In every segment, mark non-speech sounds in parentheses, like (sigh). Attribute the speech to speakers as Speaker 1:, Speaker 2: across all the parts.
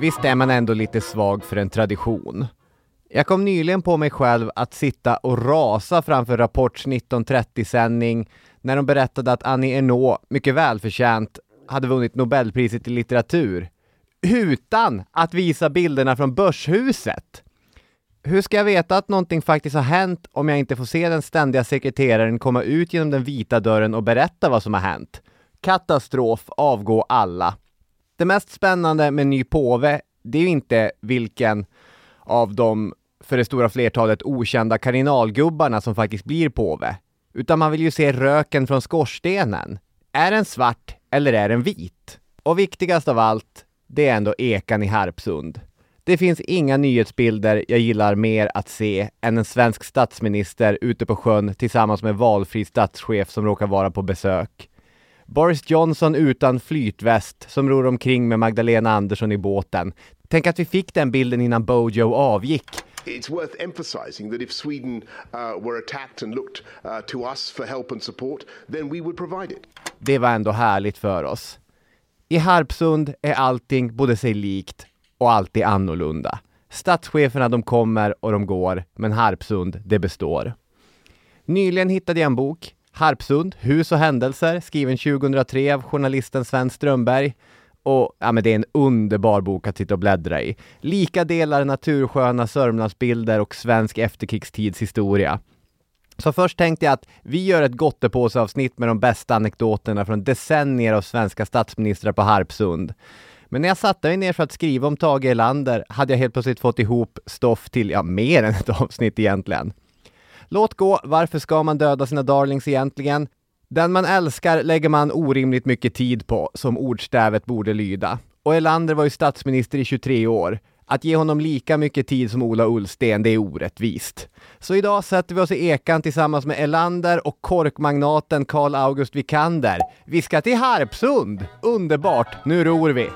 Speaker 1: Visst är man ändå lite svag för en tradition. Jag kom nyligen på mig själv att sitta och rasa framför Rapports 1930-sändning när de berättade att Annie Ernaux, mycket välförtjänt, hade vunnit Nobelpriset i litteratur. Utan att visa bilderna från Börshuset! Hur ska jag veta att någonting faktiskt har hänt om jag inte får se den ständiga sekreteraren komma ut genom den vita dörren och berätta vad som har hänt? Katastrof, avgå alla. Det mest spännande med ny påve, det är ju inte vilken av de för det stora flertalet okända kardinalgubbarna som faktiskt blir påve, utan man vill ju se röken från skorstenen. Är den svart eller är den vit? Och viktigast av allt, det är ändå ekan i Harpsund. Det finns inga nyhetsbilder jag gillar mer att se än en svensk statsminister ute på sjön tillsammans med valfri statschef som råkar vara på besök. Boris Johnson utan flytväst som ror omkring med Magdalena Andersson i båten. Tänk att vi fick den bilden innan Bojo avgick.
Speaker 2: It's worth emphasizing that if Sweden uh, were attacked and looked uh, to us for help and support, then we would provide it.
Speaker 1: Det var ändå härligt för oss. I Harpsund är allting både sig likt och alltid annorlunda. Statscheferna de kommer och de går, men Harpsund det består. Nyligen hittade jag en bok Harpsund, Hus och händelser, skriven 2003 av journalisten Sven Strömberg. Och ja, men det är en underbar bok att sitta och bläddra i. Lika delar natursköna Sörmlandsbilder och svensk efterkrigstidshistoria. Så först tänkte jag att vi gör ett gottepåseavsnitt med de bästa anekdoterna från decennier av svenska statsministrar på Harpsund. Men när jag satte mig ner för att skriva om Tage Erlander hade jag helt plötsligt fått ihop stoff till, ja, mer än ett (laughs) avsnitt egentligen. Låt gå, varför ska man döda sina darlings egentligen? Den man älskar lägger man orimligt mycket tid på, som ordstävet borde lyda. Och Erlander var ju statsminister i 23 år. Att ge honom lika mycket tid som Ola Ullsten, det är orättvist. Så idag sätter vi oss i ekan tillsammans med Erlander och korkmagnaten Karl August Vikander. Vi ska till Harpsund! Underbart, nu ror vi!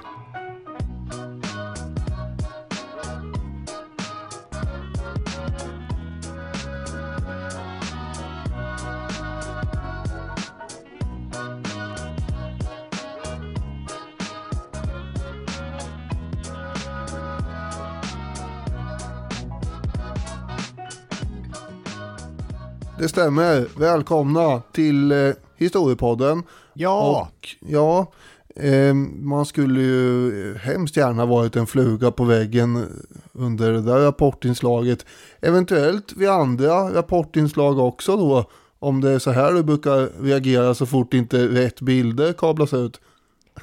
Speaker 3: Det stämmer. Välkomna till eh, Historiepodden.
Speaker 1: Ja!
Speaker 3: Och ja, eh, man skulle ju hemskt gärna varit en fluga på väggen under det där rapportinslaget. Eventuellt vid andra rapportinslag också då. Om det är så här du brukar reagera så fort inte rätt bilder kablas ut.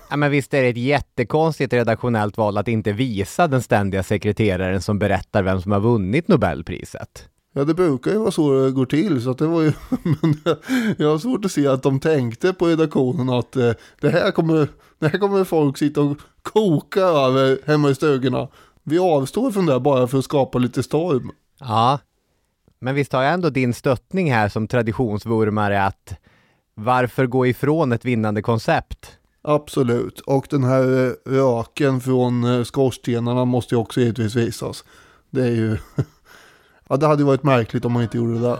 Speaker 1: Ja, men visst är det ett jättekonstigt redaktionellt val att inte visa den ständiga sekreteraren som berättar vem som har vunnit Nobelpriset.
Speaker 3: Ja det brukar ju vara så det går till så att det var ju (laughs) men jag har svårt att se att de tänkte på redaktionen att eh, det, här kommer, det här kommer folk sitta och koka över hemma i stugorna. Vi avstår från det bara för att skapa lite storm.
Speaker 1: Ja, men visst har jag ändå din stöttning här som traditionsvurmare att varför gå ifrån ett vinnande koncept?
Speaker 3: Absolut, och den här eh, röken från eh, skorstenarna måste ju också givetvis visas. Det är ju (laughs) Ja, det hade ju varit märkligt om man inte gjorde det där.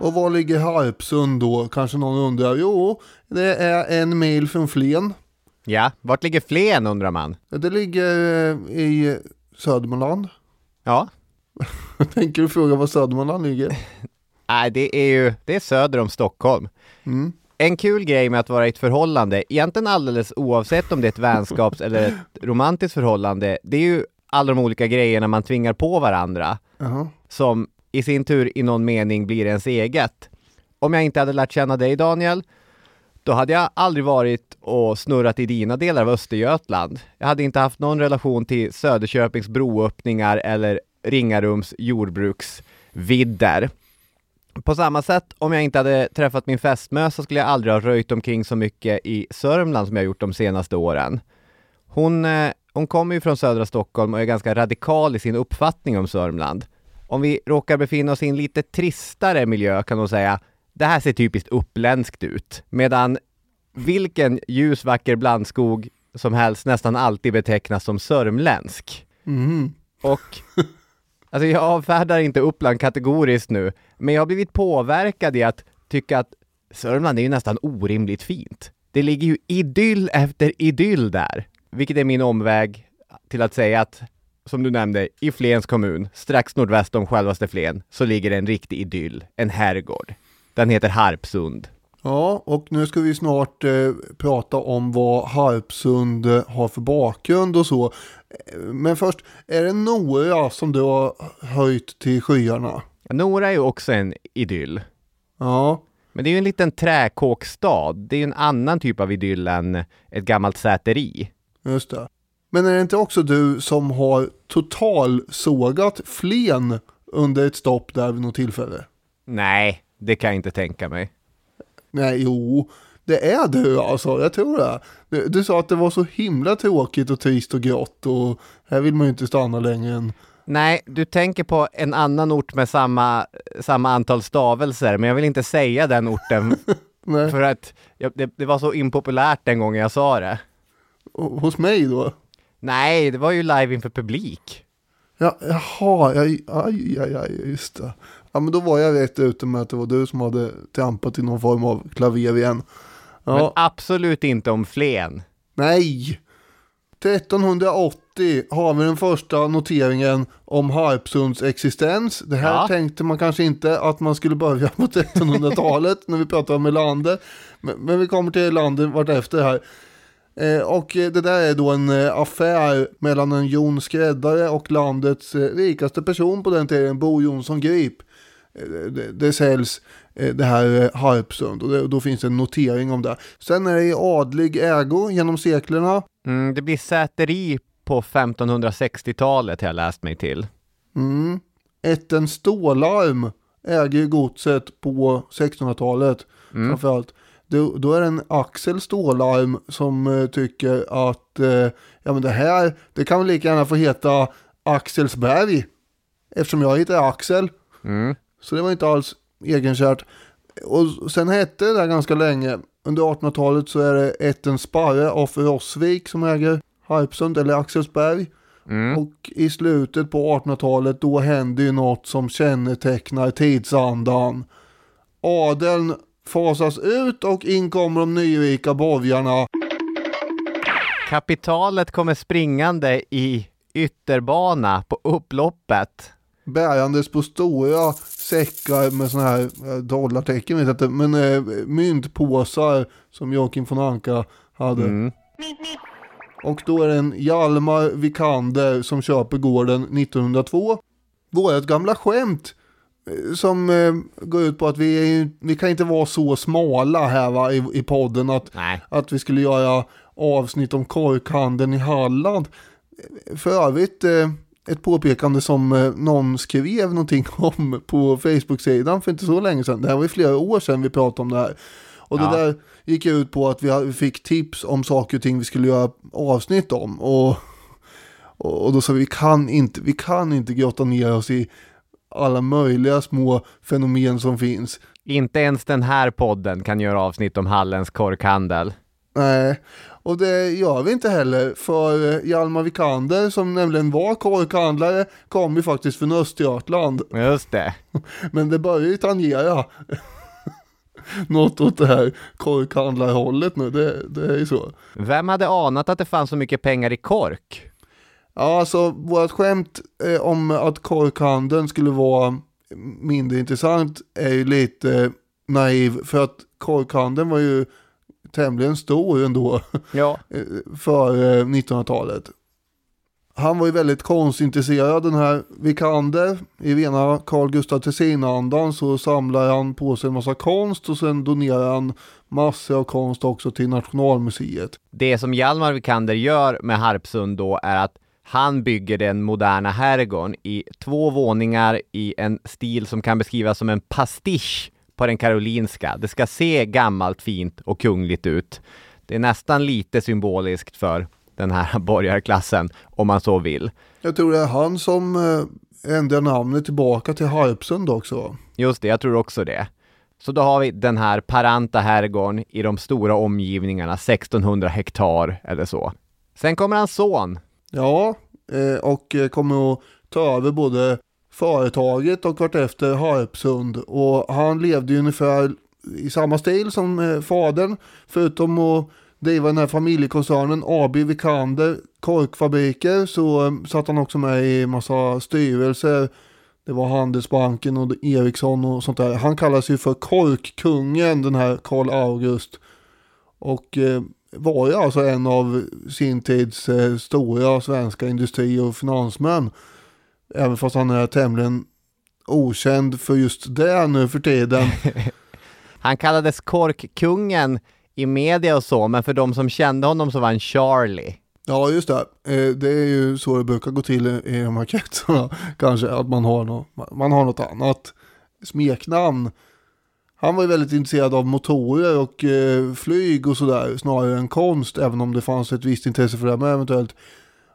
Speaker 3: Och var ligger Harpsund då? Kanske någon undrar. Jo, det är en mil från Flen.
Speaker 1: Ja, vart ligger Flen undrar man?
Speaker 3: Det ligger eh, i Södermanland.
Speaker 1: Ja, (laughs)
Speaker 3: Tänker du fråga var Södermanland ligger? (laughs)
Speaker 1: nej det är ju, det är söder om Stockholm. En kul grej med att vara i ett förhållande, egentligen alldeles oavsett om det är ett vänskaps eller ett romantiskt förhållande, det är ju alla de olika grejerna man tvingar på varandra,
Speaker 3: Jaha.
Speaker 1: som i sin tur i någon mening blir ens eget. Om jag inte hade lärt känna dig Daniel, då hade jag aldrig varit och snurrat i dina delar av Östergötland. Jag hade inte haft någon relation till Söderköpings broöppningar eller Ringarums jordbruksvidder. På samma sätt, om jag inte hade träffat min fästmö så skulle jag aldrig ha röjt omkring så mycket i Sörmland som jag gjort de senaste åren. Hon, eh, hon kommer ju från södra Stockholm och är ganska radikal i sin uppfattning om Sörmland. Om vi råkar befinna oss i en lite tristare miljö kan hon säga, det här ser typiskt uppländskt ut. Medan vilken ljus vacker blandskog som helst nästan alltid betecknas som sörmländsk. Och alltså jag avfärdar inte Uppland kategoriskt nu, men jag har blivit påverkad i att tycka att Sörmland är ju nästan orimligt fint. Det ligger ju idyll efter idyll där, vilket är min omväg till att säga att, som du nämnde, i Flens kommun, strax nordväst om självaste Flen, så ligger en riktig idyll, en herrgård. Den heter Harpsund.
Speaker 3: Ja, och nu ska vi snart eh, prata om vad Harpsund eh, har för bakgrund och så. Men först, är det Nora som du har höjt till skyarna?
Speaker 1: Nora är ju också en idyll.
Speaker 3: Ja,
Speaker 1: Men det är ju en liten träkåkstad. Det är ju en annan typ av idyll än ett gammalt säteri.
Speaker 3: just det. Men är det inte också du som har totalsågat Flen under ett stopp där vid något tillfälle?
Speaker 1: Nej, det kan jag inte tänka mig.
Speaker 3: Nej, jo, det är du alltså, jag tror det. Du, du sa att det var så himla tråkigt och trist och grått och här vill man ju inte stanna längre än
Speaker 1: Nej, du tänker på en annan ort med samma, samma antal stavelser, men jag vill inte säga den orten (laughs) för att jag, det, det var så impopulärt den gången jag sa det.
Speaker 3: Hos mig då.
Speaker 1: Nej, det var ju live inför publik.
Speaker 3: Ja, jaha, aj, aj, aj, aj, just det. Ja, men då var jag rätt ute med att det var du som hade trampat i någon form av klaver igen. Ja,
Speaker 1: Men absolut inte om Flen.
Speaker 3: nej. 1380 har vi den första noteringen om Harpsunds existens. Det här
Speaker 1: Ja.
Speaker 3: tänkte man kanske inte att man skulle börja på 1300-talet (laughs) när vi pratar om Melander. Men, men vi kommer till Lander vartefter här. Eh, och det där är då en eh, affär mellan en Jon Skräddare och landets eh, rikaste person på den tiden, Bo Jonsson Grip. Det, det säljs det här Harpsund och det, då finns det en notering om det. Sen är det i adlig ägo genom seklerna.
Speaker 1: Mm, det blir säteri på 1560-talet har jag läst mig till.
Speaker 3: Mm. Ätten Stålarm äger godset på 1600-talet framförallt. Då, då är det en Axel Stålarm som eh, tycker att eh, ja men det här, det kan lika gärna få heta Axelsberg. Eftersom jag heter Axel. Så det var inte alls egenkärt. Och sen hette det där ganska länge. Under 1800-talet så är det ätten Sparre af Rossvik som äger Harpsund eller Axelsberg. Och i slutet på 1800-talet då händer ju något som kännetecknar tidsandan. Adeln fasas ut och in kommer de nyrika borgarna.
Speaker 1: Kapitalet kommer springande i ytterbana på upploppet.
Speaker 3: Bärandes på stora säckar med sådana här eh, dollartecken, vet jag inte, men eh, myntpåsar som Joakim von Anka hade. Och då är det en Hjalmar Vikander som köper gården 1902. Vårat gamla skämt som eh, går ut på att vi, är, vi kan inte vara så smala här va, i, i podden att,
Speaker 1: Nej.
Speaker 3: att vi skulle göra avsnitt om korkhandeln i Halland. För övrigt eh, ett påpekande som eh, någon skrev någonting (laughs) om på Facebook-sidan för inte så länge sedan. Det här var ju flera år sedan vi pratade om det här. Och
Speaker 1: Ja.
Speaker 3: det där gick ut på att vi fick tips om saker och ting vi skulle göra avsnitt om. Och, och och då sa vi, vi kan inte, vi kan inte grotta ner oss i alla möjliga små fenomen som finns.
Speaker 1: Inte ens den här podden kan göra avsnitt om Hallens korkhandel.
Speaker 3: Nej, och det gör vi inte heller för eh, Hjalmar Vikander som nämligen var korkhandlare kom ju faktiskt från Östergötland.
Speaker 1: Just det. (laughs)
Speaker 3: Men det börjar ju tangera (laughs) något åt det här korkhandlarhållet nu, det, det är ju så.
Speaker 1: Vem hade anat att det fanns så mycket pengar i kork?
Speaker 3: Ja, alltså vårt skämt eh, om att korkhandeln skulle vara mindre intressant är ju lite naiv för att korkhandeln var ju tämligen stor ändå
Speaker 1: Ja. (laughs)
Speaker 3: eh, för eh, 1900-talet. Han var ju väldigt konstintresserad den här Vikander. I rena Carl Gustaf Tessin-andan så samlar han på sig en massa konst och sen donerar han massor av konst också till Nationalmuseet.
Speaker 1: Det som Hjalmar Vikander gör med Harpsund då är att han bygger den moderna herrgården i två våningar i en stil som kan beskrivas som en pastisch på den karolinska. Det ska se gammalt, fint och kungligt ut. Det är nästan lite symboliskt för den här (laughs) borgarklassen, om man så vill.
Speaker 3: Jag tror det är han som eh, ändrar namnet tillbaka till Harpsund också.
Speaker 1: Just det, jag tror också det. Så då har vi den här paranta herrgården i de stora omgivningarna, 1600 hektar eller så. Sen kommer hans son,
Speaker 3: Ja, eh, och eh, kommer att ta över både företaget och vartefter Harpsund. Och han levde ju ungefär i samma stil som eh, fadern, förutom att driva den här familjekoncernen AB Vikander korkfabriker så satt han också med i massa styrelser. Det var Handelsbanken och Ericsson och sånt där. Han kallas ju för Korkkungen, den här Karl August. Och eh, var ju alltså en av sin tids eh, stora svenska industri och finansmän. Även fast han är tämligen okänd för just det nu för tiden. (laughs)
Speaker 1: Han kallades Korkkungen i media och så, men för de som kände honom så var han Charlie.
Speaker 3: Ja, just det. Eh, Det är ju så det brukar gå till i- i de här kretsarna. (laughs) Kanske att man har, något, man har något annat smeknamn. Han var ju väldigt intresserad av motorer och eh, flyg och sådär snarare än konst. Även om det fanns ett visst intresse för det med eventuellt.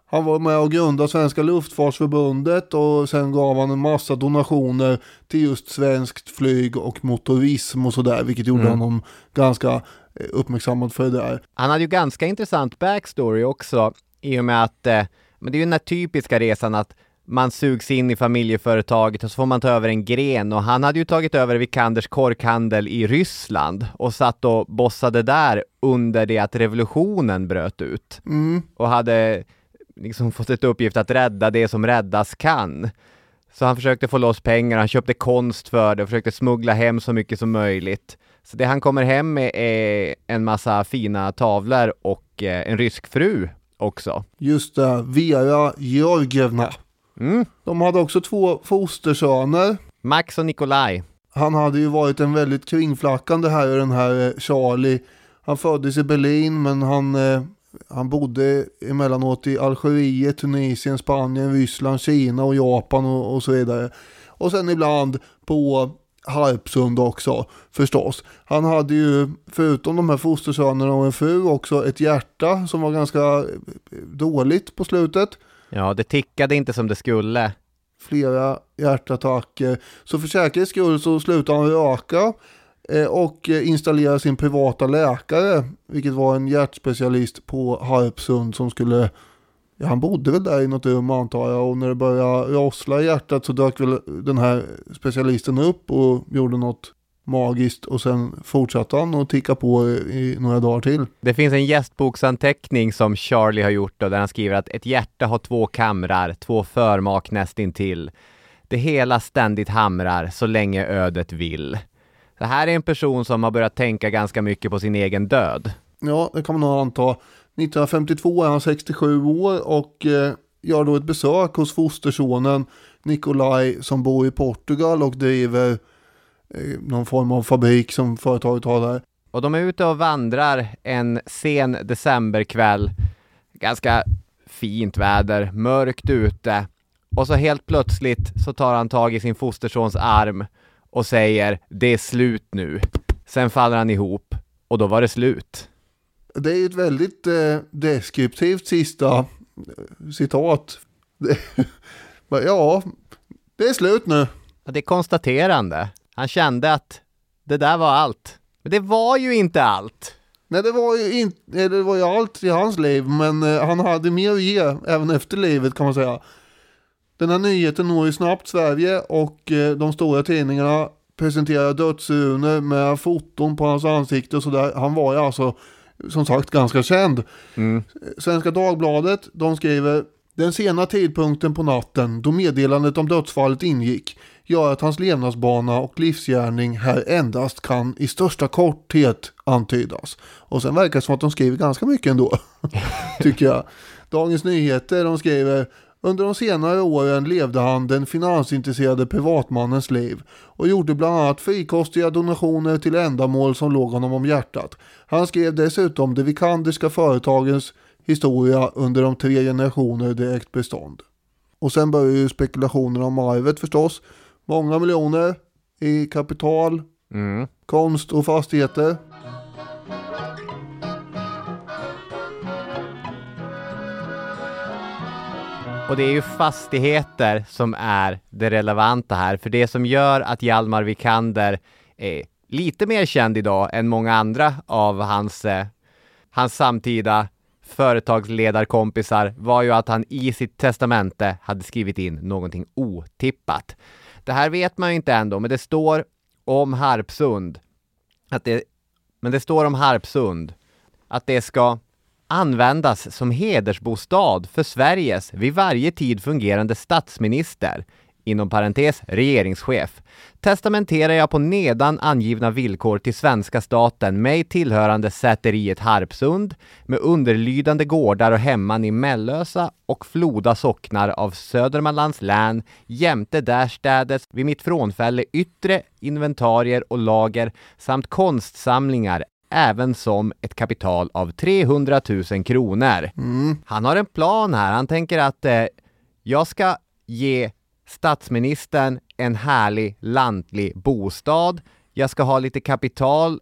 Speaker 3: Han var med och grundade Svenska Luftfartsförbundet och sen gav han en massa donationer till just svenskt flyg och motorism och sådär. Vilket gjorde
Speaker 1: Mm.
Speaker 3: honom ganska eh, uppmärksammad för det där.
Speaker 1: Han hade ju ganska intressant backstory också, i och med att, eh, men det är ju den här typiska resan att man sugs in i familjeföretaget och så får man ta över en gren och han hade ju tagit över Vikanders korkhandel i Ryssland och satt och bossade där under det att revolutionen bröt ut
Speaker 3: Mm.
Speaker 1: och hade liksom fått ett uppgift att rädda det som räddas kan. Så han försökte få loss pengar, han köpte konst för det och försökte smuggla hem så mycket som möjligt. Så det han kommer hem med är en massa fina tavlor och eh, en rysk fru också.
Speaker 3: Just det, Vera Georgievna.
Speaker 1: Mm.
Speaker 3: De hade också två fostersöner.
Speaker 1: Max och Nikolaj.
Speaker 3: Han hade ju varit en väldigt kringflackande här den här eh, Charlie. Han föddes i Berlin men han, eh, han bodde emellanåt i Algeriet, Tunisien, Spanien, Ryssland, Kina och Japan och, och så vidare. Och sen ibland på Harpsund också förstås. Han hade ju förutom de här fostersönerna och en fru också ett hjärta som var ganska eh, dåligt på slutet.
Speaker 1: Ja, det tickade inte som det skulle.
Speaker 3: flera hjärtattacker. Så för säkerhets skull så slutade han röka eh, och eh, installera installerade sin privata läkare, vilket var en hjärtspecialist på Harpsund som skulle, ja han bodde väl där i något rum antar jag och när det började rossla i hjärtat så dök väl den här specialisten upp och gjorde något magiskt och sen fortsatte han och ticka på i, några dagar till.
Speaker 1: Det finns en gästboksanteckning som Charlie har gjort då, där han skriver att ett hjärta har två kamrar, två förmak nästintill. Det hela ständigt hamrar så länge ödet vill. Det här är en person som har börjat tänka ganska mycket på sin egen död.
Speaker 3: Ja, det kan man nog anta. 1952 är han 67 år och eh, gör då ett besök hos fostersonen Nikolaj som bor i Portugal och driver någon form av fabrik som företaget har där.
Speaker 1: Och de är ute och vandrar en sen decemberkväll. Ganska fint väder, mörkt ute. Och så helt plötsligt så tar han tag i sin fostersons arm och säger det är slut nu. Sen faller han ihop och då var det slut.
Speaker 3: Det är ett väldigt eh, deskriptivt sista eh, citat. (laughs) ja, det är slut nu.
Speaker 1: Ja, det är konstaterande. Han kände att det där var allt. Men det var ju inte allt.
Speaker 3: Nej, det var ju inte, det var ju allt i hans liv, men eh, han hade mer att ge även efter livet kan man säga. Den här nyheten når ju snabbt Sverige och eh, de stora tidningarna presenterar dödsurner med foton på hans ansikte och sådär. Han var ju alltså som sagt ganska känd. Mm. Svenska Dagbladet, de skriver den sena tidpunkten på natten då meddelandet om dödsfallet ingick gör att hans levnadsbana och livsgärning här endast kan i största korthet antydas. Och sen verkar det som att de skriver ganska mycket ändå, (laughs) tycker jag. Dagens Nyheter, de skriver under de senare åren levde han den finansintresserade privatmannens liv och gjorde bland annat frikostiga donationer till ändamål som låg honom om hjärtat. Han skrev dessutom det vikandiska företagens historia under de tre generationer det ägt bestånd. Och sen börjar ju spekulationerna om arvet förstås. Många miljoner i kapital, mm. konst och fastigheter.
Speaker 1: Och det är ju fastigheter som är det relevanta här, för det som gör att Hjalmar Vikander är lite mer känd idag än många andra av hans, eh, hans samtida företagsledarkompisar var ju att han i sitt testamente hade skrivit in någonting otippat. Det här vet man ju inte ändå, men det står om Harpsund att det, men det står om Harpsund att det ska användas som hedersbostad för Sveriges vid varje tid fungerande statsminister, inom parentes regeringschef, testamenterar jag på nedan angivna villkor till svenska staten mig tillhörande säteriet Harpsund med underlydande gårdar och hemman i Mellösa och Floda socknar av Södermanlands län jämte därstädes vid mitt frånfälle yttre inventarier och lager samt konstsamlingar även som ett kapital av 300 000 kronor. Mm. Han har en plan här. Han tänker att eh, jag ska ge statsministern en härlig lantlig bostad. Jag ska ha lite kapital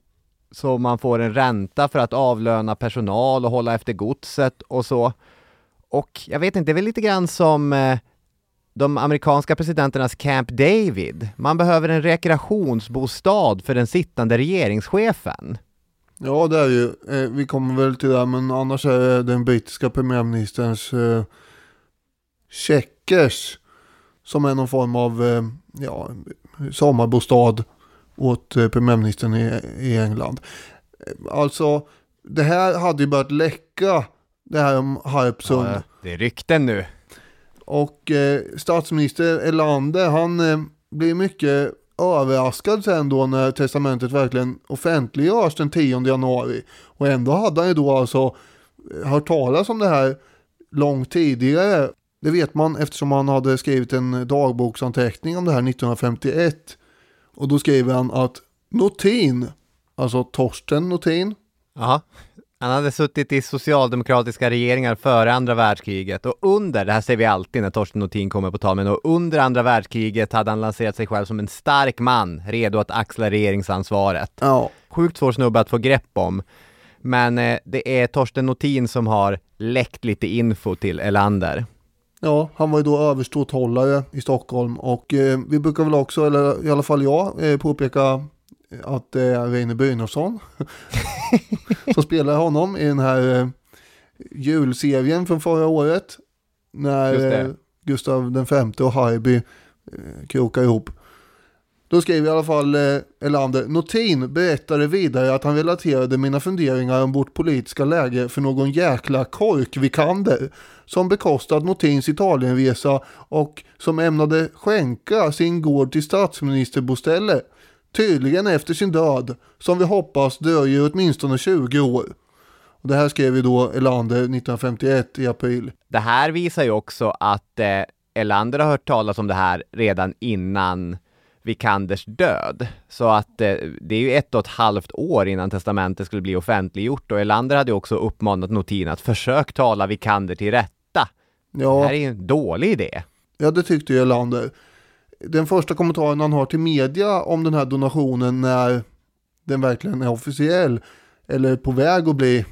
Speaker 1: så man får en ränta för att avlöna personal och hålla efter godset och så. Och jag vet inte, det är väl lite grann som eh, de amerikanska presidenternas Camp David. Man behöver en rekreationsbostad för den sittande regeringschefen.
Speaker 3: Ja, det är ju. Eh, vi kommer väl till det, men annars är det den brittiska premiärministerns eh, checkers som är någon form av eh, ja, sommarbostad åt eh, premiärministern i, i England. Alltså, det här hade ju börjat läcka, det här om Harpsund. Ja,
Speaker 1: det är rykten nu.
Speaker 3: Och eh, statsminister Erlander, han eh, blir mycket överraskad sen då när testamentet verkligen offentliggörs den 10 januari. Och ändå hade han ju då alltså hört talas om det här långt tidigare. Det vet man eftersom han hade skrivit en dagboksanteckning om det här 1951. Och då skriver han att Notin, alltså Torsten Notin.
Speaker 1: Aha. Han hade suttit i socialdemokratiska regeringar före andra världskriget och under, det här ser vi alltid när Torsten Notin kommer på tal, men och under andra världskriget hade han lanserat sig själv som en stark man, redo att axla regeringsansvaret. Ja. Sjukt svår snubbe att få grepp om. Men eh, det är Torsten Notin som har läckt lite info till Elander.
Speaker 3: Ja, han var ju då överståthållare i Stockholm och eh, vi brukar väl också, eller i alla fall jag, eh, påpeka att det är Reine Brynolfsson (laughs) som spelar honom i den här eh, julserien från förra året. När eh, Gustav den femte och Harby eh, krokar ihop. Då skriver i alla fall eh, Elander, Notin berättade vidare att han relaterade mina funderingar om vårt politiska läge för någon jäkla korkvikander som bekostat Notins Italienresa och som ämnade skänka sin gård till Och det här skrev ju då Elander 1951 i april.
Speaker 1: Det här visar ju också att eh, Elander har hört talas om det här redan innan Vikanders död. Så att eh, det är ju ett och ett halvt år innan testamentet skulle bli offentliggjort och Elander hade också uppmanat Notin att försök tala Vikander till rätta.
Speaker 3: Ja.
Speaker 1: Det här är ju en dålig idé.
Speaker 3: Ja, det tyckte ju Elander. Den första kommentaren han har till media om den här donationen när den verkligen är officiell eller på väg att bli, (laughs)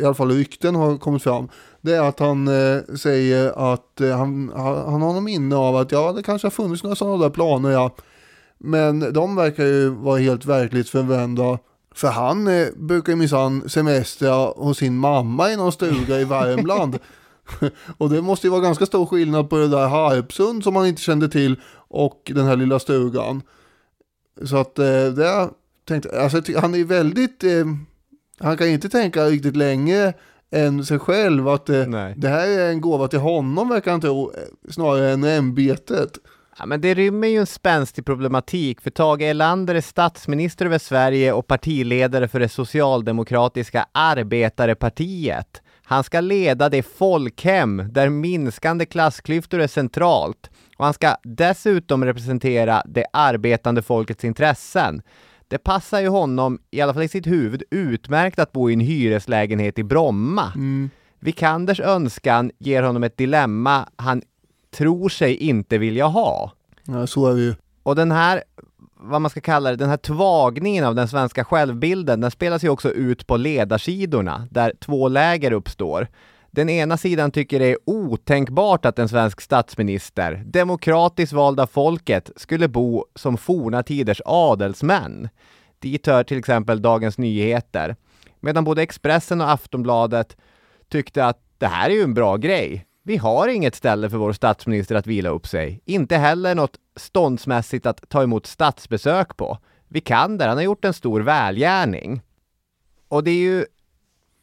Speaker 3: i alla fall rykten har kommit fram, det är att han eh, säger att eh, han, han har någon minne av att ja, det kanske har funnits några sådana där planer ja. Men de verkar ju vara helt verklighetsförvända. För han eh, brukar minsann semestra hos sin mamma i någon stuga i Värmland. (laughs) och det måste ju vara ganska stor skillnad på det där Harpsund som man inte kände till och den här lilla stugan. Så att eh, det tänkte, alltså han är väldigt, eh, han kan inte tänka riktigt länge än sig själv att eh, det här är en gåva till honom verkar han tro, eh, snarare än ämbetet.
Speaker 1: Ja, men det rymmer ju en spänstig problematik, för Tage Erlander är statsminister över Sverige och partiledare för det socialdemokratiska arbetarepartiet. Han ska leda det folkhem där minskande klassklyftor är centralt och han ska dessutom representera det arbetande folkets intressen. Det passar ju honom, i alla fall i sitt huvud, utmärkt att bo i en hyreslägenhet i Bromma.
Speaker 3: Mm.
Speaker 1: Vikanders önskan ger honom ett dilemma han tror sig inte vilja ha.
Speaker 3: Ja, så är det ju.
Speaker 1: Och den här, vad man ska kalla det, den här tvagningen av den svenska självbilden, den spelas ju också ut på ledarsidorna, där två läger uppstår. Den ena sidan tycker det är otänkbart att en svensk statsminister, demokratiskt vald av folket, skulle bo som forna tiders adelsmän. Dit hör till exempel Dagens Nyheter. Medan både Expressen och Aftonbladet tyckte att det här är ju en bra grej. Vi har inget ställe för vår statsminister att vila upp sig. Inte heller något ståndsmässigt att ta emot statsbesök på. Vi kan där, han har gjort en stor välgärning. Och det är ju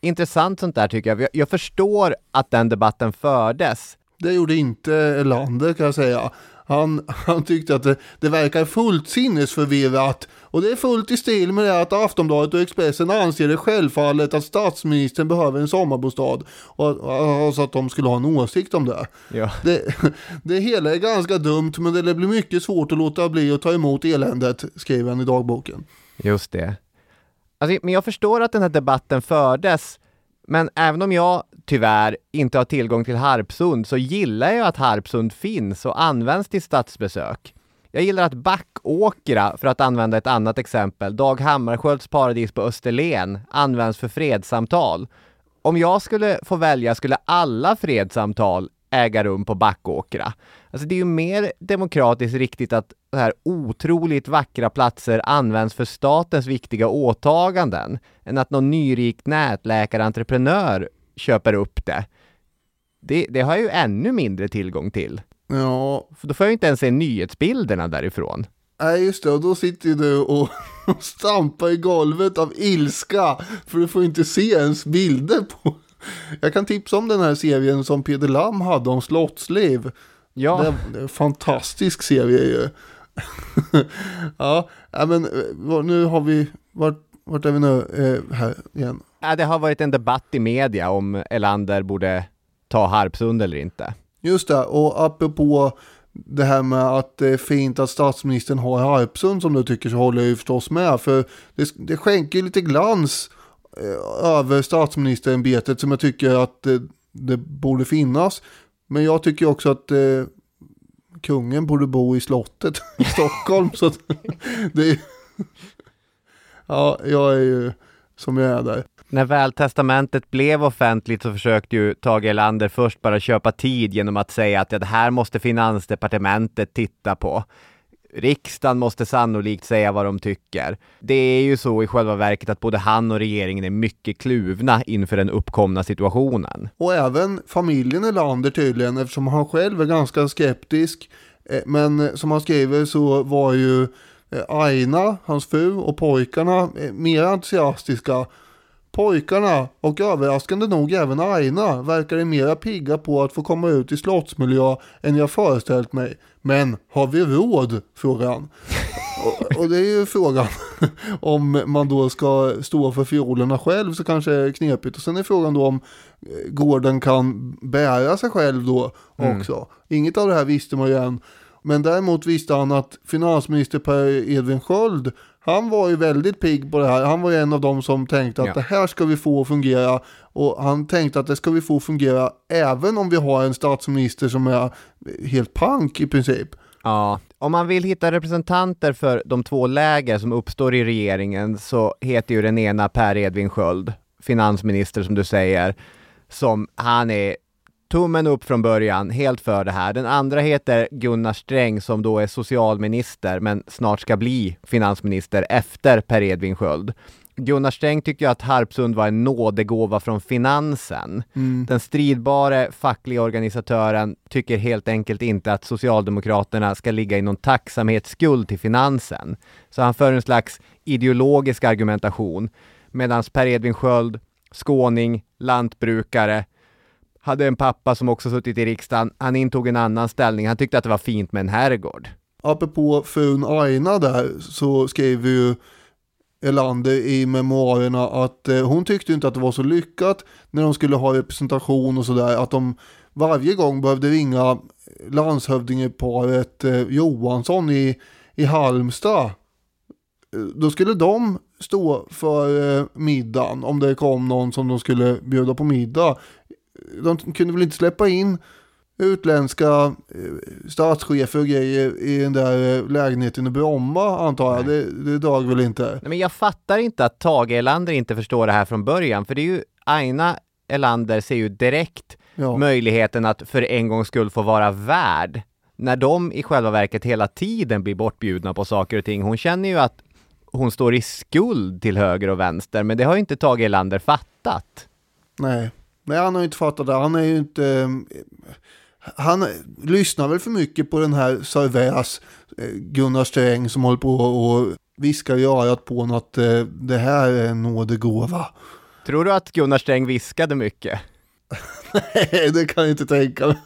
Speaker 1: intressant sånt där tycker jag. Jag förstår att den debatten fördes.
Speaker 3: Det gjorde inte Erlander kan jag säga. Han, han tyckte att det, det verkar fullt sinnesförvirrat och det är fullt i stil med det att Aftonbladet och Expressen anser det självfallet att statsministern behöver en sommarbostad och alltså att de skulle ha en åsikt om det.
Speaker 1: Ja.
Speaker 3: Det, det hela är ganska dumt men det blir mycket svårt att låta bli att ta emot eländet, skriver han i dagboken.
Speaker 1: Just det. Alltså, men jag förstår att den här debatten fördes, men även om jag tyvärr inte har tillgång till Harpsund så gillar jag att Harpsund finns och används till statsbesök. Jag gillar att Backåkra, för att använda ett annat exempel, Dag Hammarskjölds paradis på Österlen, används för fredssamtal. Om jag skulle få välja skulle alla fredssamtal äga rum på Backåkra. Alltså det är ju mer demokratiskt riktigt att så här otroligt vackra platser används för statens viktiga åtaganden än att någon nyrik nätläkarentreprenör köper upp det. det. Det har jag ju ännu mindre tillgång till.
Speaker 3: Ja.
Speaker 1: För då får jag ju inte ens se nyhetsbilderna därifrån.
Speaker 3: Nej just det, och då sitter du (laughs) och stampar i golvet av ilska för du får inte se ens bilder på. Jag kan tipsa om den här serien som Peder Lam hade om slottsliv.
Speaker 1: Ja.
Speaker 3: Det är, en fantastisk serie ju. (laughs) ja, men eh, nu har vi, vart, vart är vi nu eh, här igen?
Speaker 1: Ja, det har varit en debatt i media om Elander borde ta Harpsund eller inte.
Speaker 3: Just det, och apropå det här med att det är fint att statsministern har Harpsund som du tycker så håller jag ju förstås med. För det, det skänker lite glans eh, över statsministerämbetet som jag tycker att det, det borde finnas. Men jag tycker också att eh, kungen borde bo i slottet (laughs) i Stockholm. så att (laughs) det är, ja, jag är ju som jag är där.
Speaker 1: När väl testamentet blev offentligt så försökte ju Tage Erlander först bara köpa tid genom att säga att ja, det här måste finansdepartementet titta på. Riksdagen måste sannolikt säga vad de tycker. Det är ju så i själva verket att både han och regeringen är mycket kluvna inför den uppkomna situationen.
Speaker 3: Och även familjen Erlander tydligen eftersom han själv är ganska skeptisk. Eh, men som han skriver så var ju eh, Aina, hans fru och pojkarna eh, mer entusiastiska. Pojkarna och överraskande nog även Aina verkar mera pigga på att få komma ut i slottsmiljö än jag föreställt mig. Men har vi råd? frågar han. (laughs) och, och det är ju frågan (laughs) om man då ska stå för fiolerna själv så kanske det är knepigt. Och sen är frågan då om eh, gården kan bära sig själv då också. Mm. Inget av det här visste man ju än. Men däremot visste han att finansminister Per Edvin Sköld han var ju väldigt pigg på det här. Han var ju en av dem som tänkte att ja. det här ska vi få att fungera. Och han tänkte att det ska vi få att fungera även om vi har en statsminister som är helt pank i princip.
Speaker 1: Ja, om man vill hitta representanter för de två läger som uppstår i regeringen så heter ju den ena Per Edvin Sköld, finansminister som du säger, som han är tummen upp från början, helt för det här. Den andra heter Gunnar Sträng som då är socialminister men snart ska bli finansminister efter Per Edvin Sköld. Gunnar Sträng tyckte att Harpsund var en nådegåva från finansen. Mm. Den stridbare fackliga organisatören tycker helt enkelt inte att Socialdemokraterna ska ligga i någon tacksamhetsskuld till finansen. Så han för en slags ideologisk argumentation. Medan Per Edvin Sköld, skåning, lantbrukare, hade en pappa som också suttit i riksdagen. Han intog en annan ställning. Han tyckte att det var fint med en herrgård.
Speaker 3: Apropå frun Aina där så skrev ju Elander i memoarerna att eh, hon tyckte inte att det var så lyckat när de skulle ha representation och sådär. Att de varje gång behövde ringa landshövdingeparet eh, Johansson i, i Halmstad. Eh, då skulle de stå för middagen om det kom någon som de skulle bjuda på middag de kunde väl inte släppa in utländska eh, statschefer och grejer i den där eh, lägenheten i Bromma antar jag. Det, det dag väl inte.
Speaker 1: Nej, men jag fattar inte att Tage Erlander inte förstår det här från början, för det är ju Aina Erlander ser ju direkt ja. möjligheten att för en gångs skull få vara värd när de i själva verket hela tiden blir bortbjudna på saker och ting. Hon känner ju att hon står i skuld till höger och vänster, men det har ju inte Tage Erlander fattat.
Speaker 3: Nej. Nej, han har ju inte fattat det. Han är ju inte... Han lyssnar väl för mycket på den här Sarväs, eh, Gunnar Sträng som håller på och viskar i örat på honom att eh, det här är en nådegåva.
Speaker 1: Tror du att Gunnar Sträng viskade mycket? (laughs)
Speaker 3: Nej, det kan jag inte tänka mig.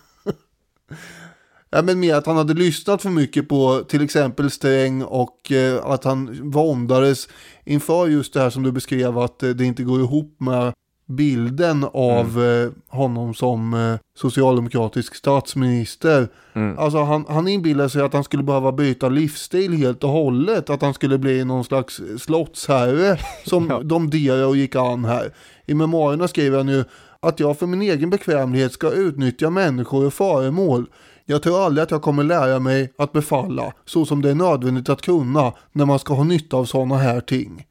Speaker 3: Ja, men mer att han hade lyssnat för mycket på till exempel Sträng och eh, att han våndades inför just det här som du beskrev att eh, det inte går ihop med bilden av mm. Eh, honom som eh, socialdemokratisk statsminister. Mm. Alltså han, han inbillade sig att han skulle behöva byta livsstil helt och hållet. Att han skulle bli någon slags slottsherre (laughs) som ja. domderade och gick an här. I memoarerna skriver han ju att jag för min egen bekvämlighet ska utnyttja människor och föremål. Jag tror aldrig att jag kommer lära mig att befalla så som det är nödvändigt att kunna när man ska ha nytta av sådana här ting.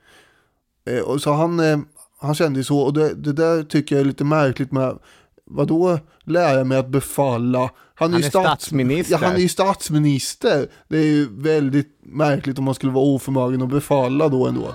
Speaker 3: Eh, och så han, han kände ju så och det, det där tycker jag är lite märkligt med Vadå lära mig att befalla? Han,
Speaker 1: han är, stats statsminister.
Speaker 3: Ja, han är ju statsminister. Det är ju väldigt märkligt om man skulle vara oförmögen att befalla då ändå.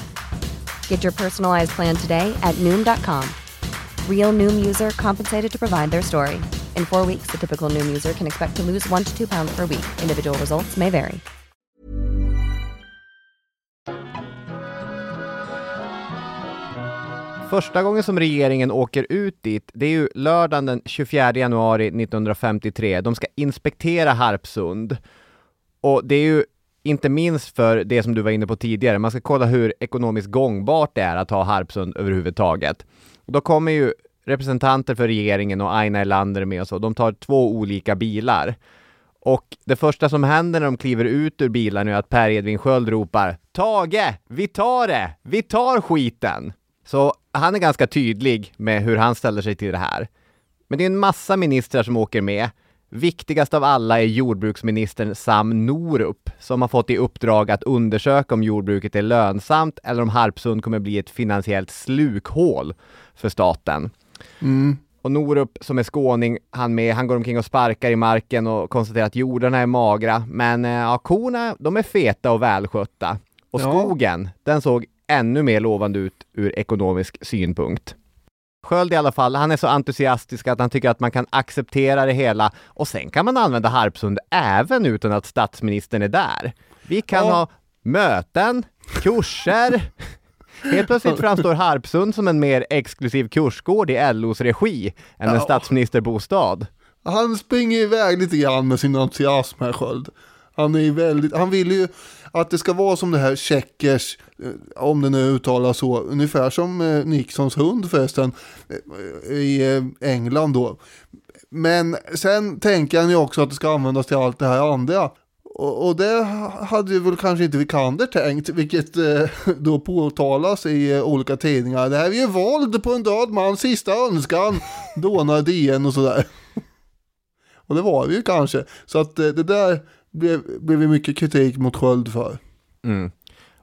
Speaker 4: Get your personalized plan today at Noom.com. Real Noom user compensated to provide their story. In four weeks, the typical Noom user can expect to lose one to two pounds per week. Individual results may vary.
Speaker 1: Första gången som regeringen åker ut dit, det är ju lördagen den 24 januari 1953. De ska inspektera Harpsund. Och det är ju inte minst för det som du var inne på tidigare, man ska kolla hur ekonomiskt gångbart det är att ha Harpsund överhuvudtaget. Och då kommer ju representanter för regeringen och Aina Erlander med och så, de tar två olika bilar. Och det första som händer när de kliver ut ur bilen är att Per Edvin Sköld ropar Tage, vi tar det! Vi tar skiten! Så han är ganska tydlig med hur han ställer sig till det här. Men det är en massa ministrar som åker med. Viktigast av alla är jordbruksministern Sam Norup som har fått i uppdrag att undersöka om jordbruket är lönsamt eller om Harpsund kommer bli ett finansiellt slukhål för staten.
Speaker 3: Mm.
Speaker 1: Och Norup som är skåning, han med, han går omkring och sparkar i marken och konstaterar att jordarna är magra, men eh, ja, korna, de är feta och välskötta. Och
Speaker 3: Ja.
Speaker 1: skogen, den såg ännu mer lovande ut ur ekonomisk synpunkt. Sköld i alla fall, han är så entusiastisk att han tycker att man kan acceptera det hela och sen kan man använda Harpsund även utan att statsministern är där. Vi kan
Speaker 3: Ja.
Speaker 1: ha möten, kurser. Helt plötsligt framstår Harpsund som en mer exklusiv kursgård i LOs regi än en
Speaker 3: Ja.
Speaker 1: statsministerbostad.
Speaker 3: Han springer iväg lite grann med sin entusiasm här Sköld. Han är väldigt, han vill ju att det ska vara som det här Checkers, eh, om det nu uttalas så, ungefär som eh, Nixons hund förresten, eh, i England då. Men sen tänker han ju också att det ska användas till allt det här andra. Och, och det hade ju väl kanske inte Vikander tänkt, vilket eh, då påtalas i eh, olika tidningar. Det här är ju våld på en död mans sista önskan, dånar DN och sådär. Och det var det ju kanske. Så att eh, det där blev, blev ju mycket kritik mot Sköld för.
Speaker 1: Mm.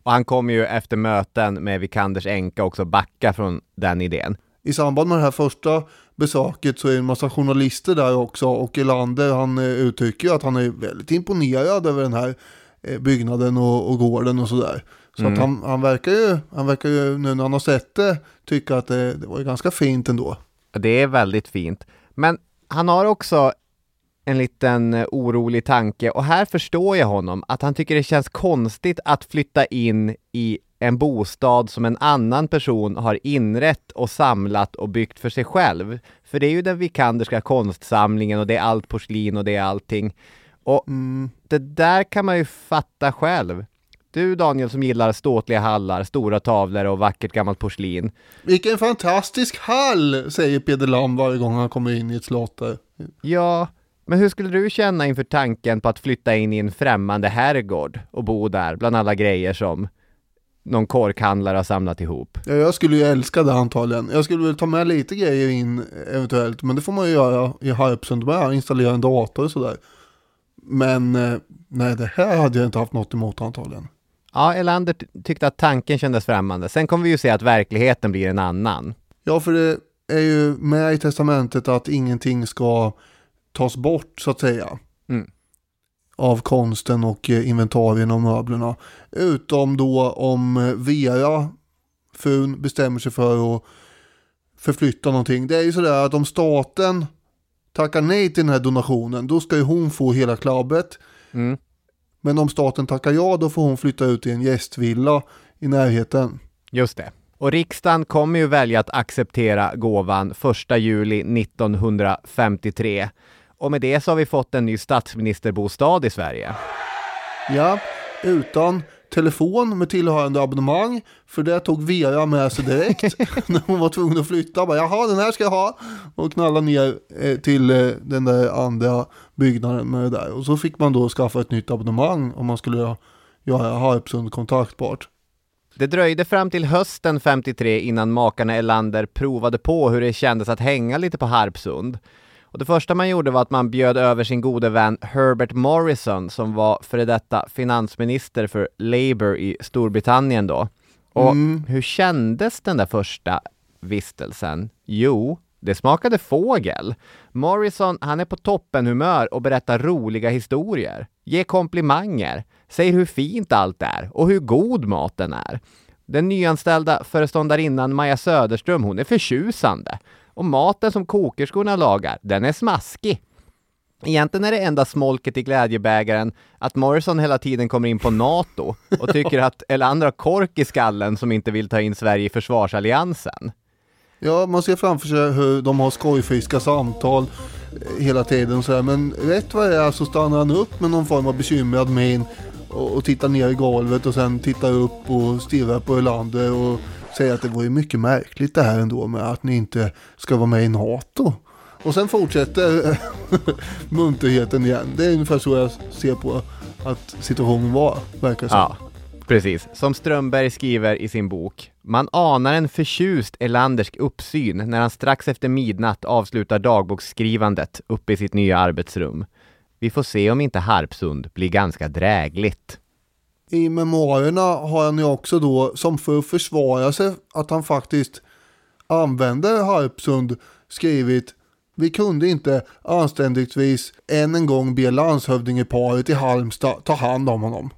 Speaker 1: Och han kommer ju efter möten med Vikanders änka också backa från den idén.
Speaker 3: I samband med det här första besöket så är det en massa journalister där också och Elander han eh, uttrycker att han är väldigt imponerad över den här eh, byggnaden och, och gården och sådär. Så att han, han verkar ju, han verkar ju nu när han har sett det tycka att det, det var ganska fint ändå.
Speaker 1: Det är väldigt fint. Men han har också en liten eh, orolig tanke och här förstår jag honom att han tycker det känns konstigt att flytta in i en bostad som en annan person har inrett och samlat och byggt för sig själv. För det är ju den Vikanderska konstsamlingen och det är allt porslin och det är allting. Och det där kan man ju fatta själv. Du Daniel som gillar ståtliga hallar, stora tavlor och vackert gammalt porslin.
Speaker 3: Vilken fantastisk hall, säger Peder Lam varje gång han kommer in i ett slott där.
Speaker 1: Ja, men hur skulle du känna inför tanken på att flytta in i en främmande herrgård och bo där bland alla grejer som någon korkhandlare har samlat ihop?
Speaker 3: Ja, jag skulle ju älska det antagligen. Jag skulle väl ta med lite grejer in eventuellt, men det får man ju göra i Harpsund med, installera en dator och sådär. Men eh, nej, det här hade jag inte haft något emot antagligen.
Speaker 1: Ja, Elander ty- tyckte att tanken kändes främmande. Sen kommer vi ju se att verkligheten blir en annan.
Speaker 3: Ja, för det är ju med i testamentet att ingenting ska tas bort så att säga.
Speaker 1: Mm.
Speaker 3: Av konsten och eh, inventarien och möblerna. Utom då om eh, Vera, frun, bestämmer sig för att förflytta någonting. Det är ju sådär att om staten tackar nej till den här donationen, då ska ju hon få hela klabbet.
Speaker 1: Mm.
Speaker 3: Men om staten tackar ja, då får hon flytta ut i en gästvilla i närheten.
Speaker 1: Just det. Och riksdagen kommer ju välja att acceptera gåvan 1 juli 1953. Och med det så har vi fått en ny statsministerbostad i Sverige.
Speaker 3: Ja, utan telefon med tillhörande abonnemang. För det tog Vera med sig direkt (laughs) när hon var tvungen att flytta. Bara, Jaha, den här ska jag ha. Och knalla ner eh, till eh, den där andra byggnaden med det där. Och så fick man då skaffa ett nytt abonnemang om man skulle göra Harpsund kontaktbart.
Speaker 1: Det dröjde fram till hösten 53 innan makarna Elander provade på hur det kändes att hänga lite på Harpsund. Och det första man gjorde var att man bjöd över sin gode vän Herbert Morrison som var före detta finansminister för Labour i Storbritannien då. Och hur kändes den där första vistelsen? Jo, Det smakade fågel. Morrison, han är på toppenhumör och berättar roliga historier. Ger komplimanger. Säger hur fint allt är och hur god maten är. Den nyanställda föreståndarinnan Maja Söderström, hon är förtjusande. Och maten som kokerskorna lagar, den är smaskig. Egentligen är det enda smolket i glädjebägaren att Morrison hela tiden kommer in på NATO och (laughs) tycker att Elander har kork i skallen som inte vill ta in Sverige i försvarsalliansen.
Speaker 3: Ja, man ser framför sig hur de har skojfiska samtal eh, hela tiden så här. Men rätt vad det är så stannar han upp med någon form av bekymrad min och, och tittar ner i golvet och sen tittar upp och stirrar på Ölander och säger att det var ju mycket märkligt det här ändå med att ni inte ska vara med i NATO. Och sen fortsätter (laughs) munterheten igen. Det är ungefär så jag ser på att situationen var, verkar det som.
Speaker 1: Ja, precis. Som Strömberg skriver i sin bok. Man anar en förtjust Elandersk uppsyn när han strax efter midnatt avslutar dagboksskrivandet uppe i sitt nya arbetsrum. Vi får se om inte Harpsund blir ganska drägligt.
Speaker 3: I memoarerna har han ju också då, som för att försvara sig, att han faktiskt använder Harpsund skrivit vi kunde inte anständigtvis än en gång be landshövdingeparet i Halmstad ta hand om honom.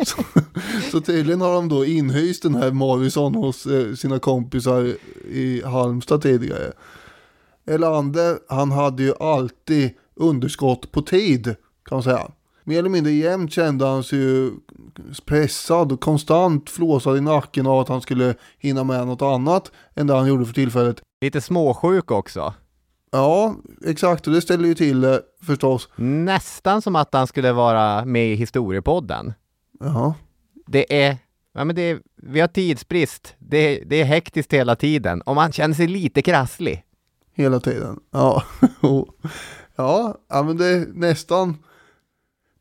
Speaker 3: (laughs) så, så tydligen har de då inhyst den här Morrison hos eh, sina kompisar i Halmstad tidigare. Elander, han hade ju alltid underskott på tid kan man säga. Mer eller mindre jämt kände han sig ju pressad och konstant flåsad i nacken av att han skulle hinna med något annat än det han gjorde för tillfället.
Speaker 1: Lite småsjuk också.
Speaker 3: Ja, exakt och det ställer ju till det förstås.
Speaker 1: Nästan som att han skulle vara med i historiepodden.
Speaker 3: Ja.
Speaker 1: Det är, ja men det är, vi har tidsbrist. Det, det är hektiskt hela tiden och man känner sig lite krasslig.
Speaker 3: Hela tiden. Ja, (laughs) ja, ja men det är nästan.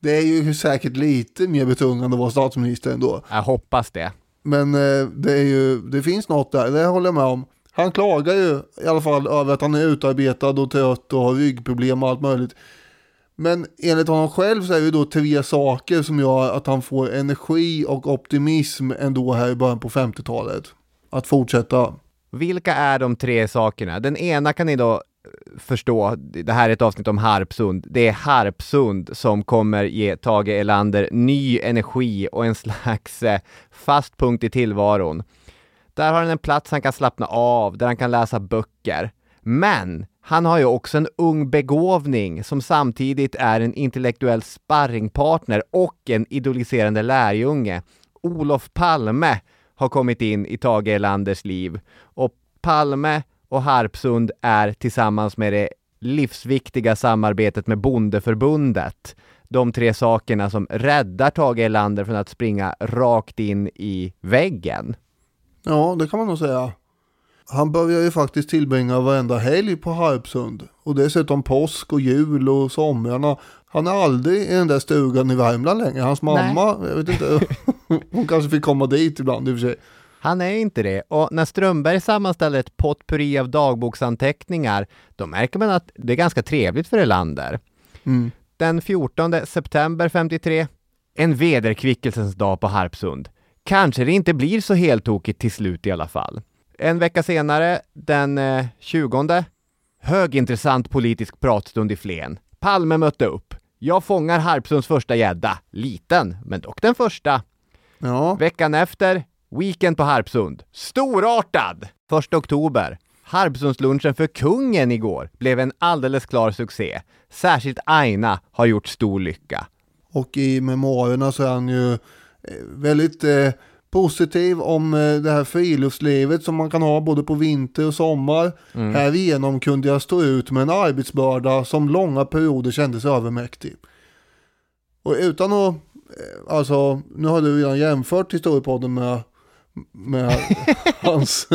Speaker 3: Det är ju säkert lite mer betungande att vara statsminister ändå.
Speaker 1: Jag hoppas det.
Speaker 3: Men eh, det, är ju, det finns något där, det håller jag med om. Han klagar ju i alla fall över att han är utarbetad och trött och har ryggproblem och allt möjligt. Men enligt honom själv så är det då tre saker som gör att han får energi och optimism ändå här i början på 50-talet. Att fortsätta.
Speaker 1: Vilka är de tre sakerna? Den ena kan ni då förstå, det här är ett avsnitt om Harpsund. Det är Harpsund som kommer ge Tage Elander ny energi och en slags eh, fast punkt i tillvaron. Där har han en plats han kan slappna av, där han kan läsa böcker. Men han har ju också en ung begåvning som samtidigt är en intellektuell sparringpartner och en idoliserande lärjunge. Olof Palme har kommit in i Tage Erlanders liv och Palme och Harpsund är tillsammans med det livsviktiga samarbetet med Bondeförbundet de tre sakerna som räddar Tage Erlander från att springa rakt in i väggen.
Speaker 3: Ja, det kan man nog säga. Han börjar ju faktiskt tillbringa varenda helg på Harpsund. Och dessutom påsk och jul och somrarna. Han är aldrig i den där stugan i Värmland längre. Hans mamma, Nej. jag vet inte, (laughs) hon kanske fick komma dit ibland i och för sig.
Speaker 1: Han är inte det. Och när Strömberg sammanställer ett potpurri av dagboksanteckningar, då märker man att det är ganska trevligt för Elander. Mm. Den 14 september 53, en vederkvickelsens dag på Harpsund. Kanske det inte blir så heltokigt till slut i alla fall. En vecka senare, den eh, 20, högintressant politisk pratstund i Flen. Palme mötte upp. Jag fångar Harpsunds första gädda. Liten, men dock den första.
Speaker 3: Ja.
Speaker 1: Veckan efter, Weekend på Harpsund. Storartad! 1 oktober. Harpsundslunchen för kungen igår blev en alldeles klar succé. Särskilt Aina har gjort stor lycka.
Speaker 3: Och i memoarerna så är han ju eh, väldigt eh, positiv om eh, det här friluftslivet som man kan ha både på vinter och sommar. Mm. Härigenom kunde jag stå ut med en arbetsbörda som långa perioder kändes övermäktig. Och utan att, eh, alltså nu har du redan jämfört historiepodden med med hans.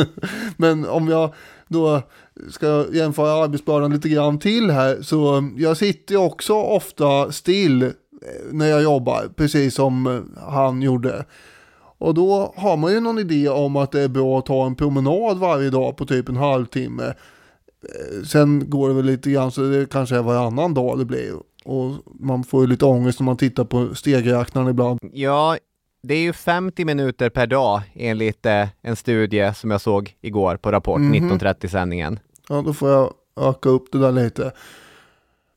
Speaker 3: Men om jag då ska jämföra arbetsbördan lite grann till här så jag sitter också ofta still eh, när jag jobbar, precis som eh, han gjorde. Och då har man ju någon idé om att det är bra att ta en promenad varje dag på typ en halvtimme. Eh, sen går det väl lite grann så det kanske är varannan dag det blir. Och man får ju lite ångest när man tittar på stegräknaren ibland.
Speaker 1: Ja, det är ju 50 minuter per dag enligt eh, en studie som jag såg igår på Rapport,
Speaker 3: Mhm.
Speaker 1: 1930-sändningen.
Speaker 3: Ja, då får jag öka upp det där lite.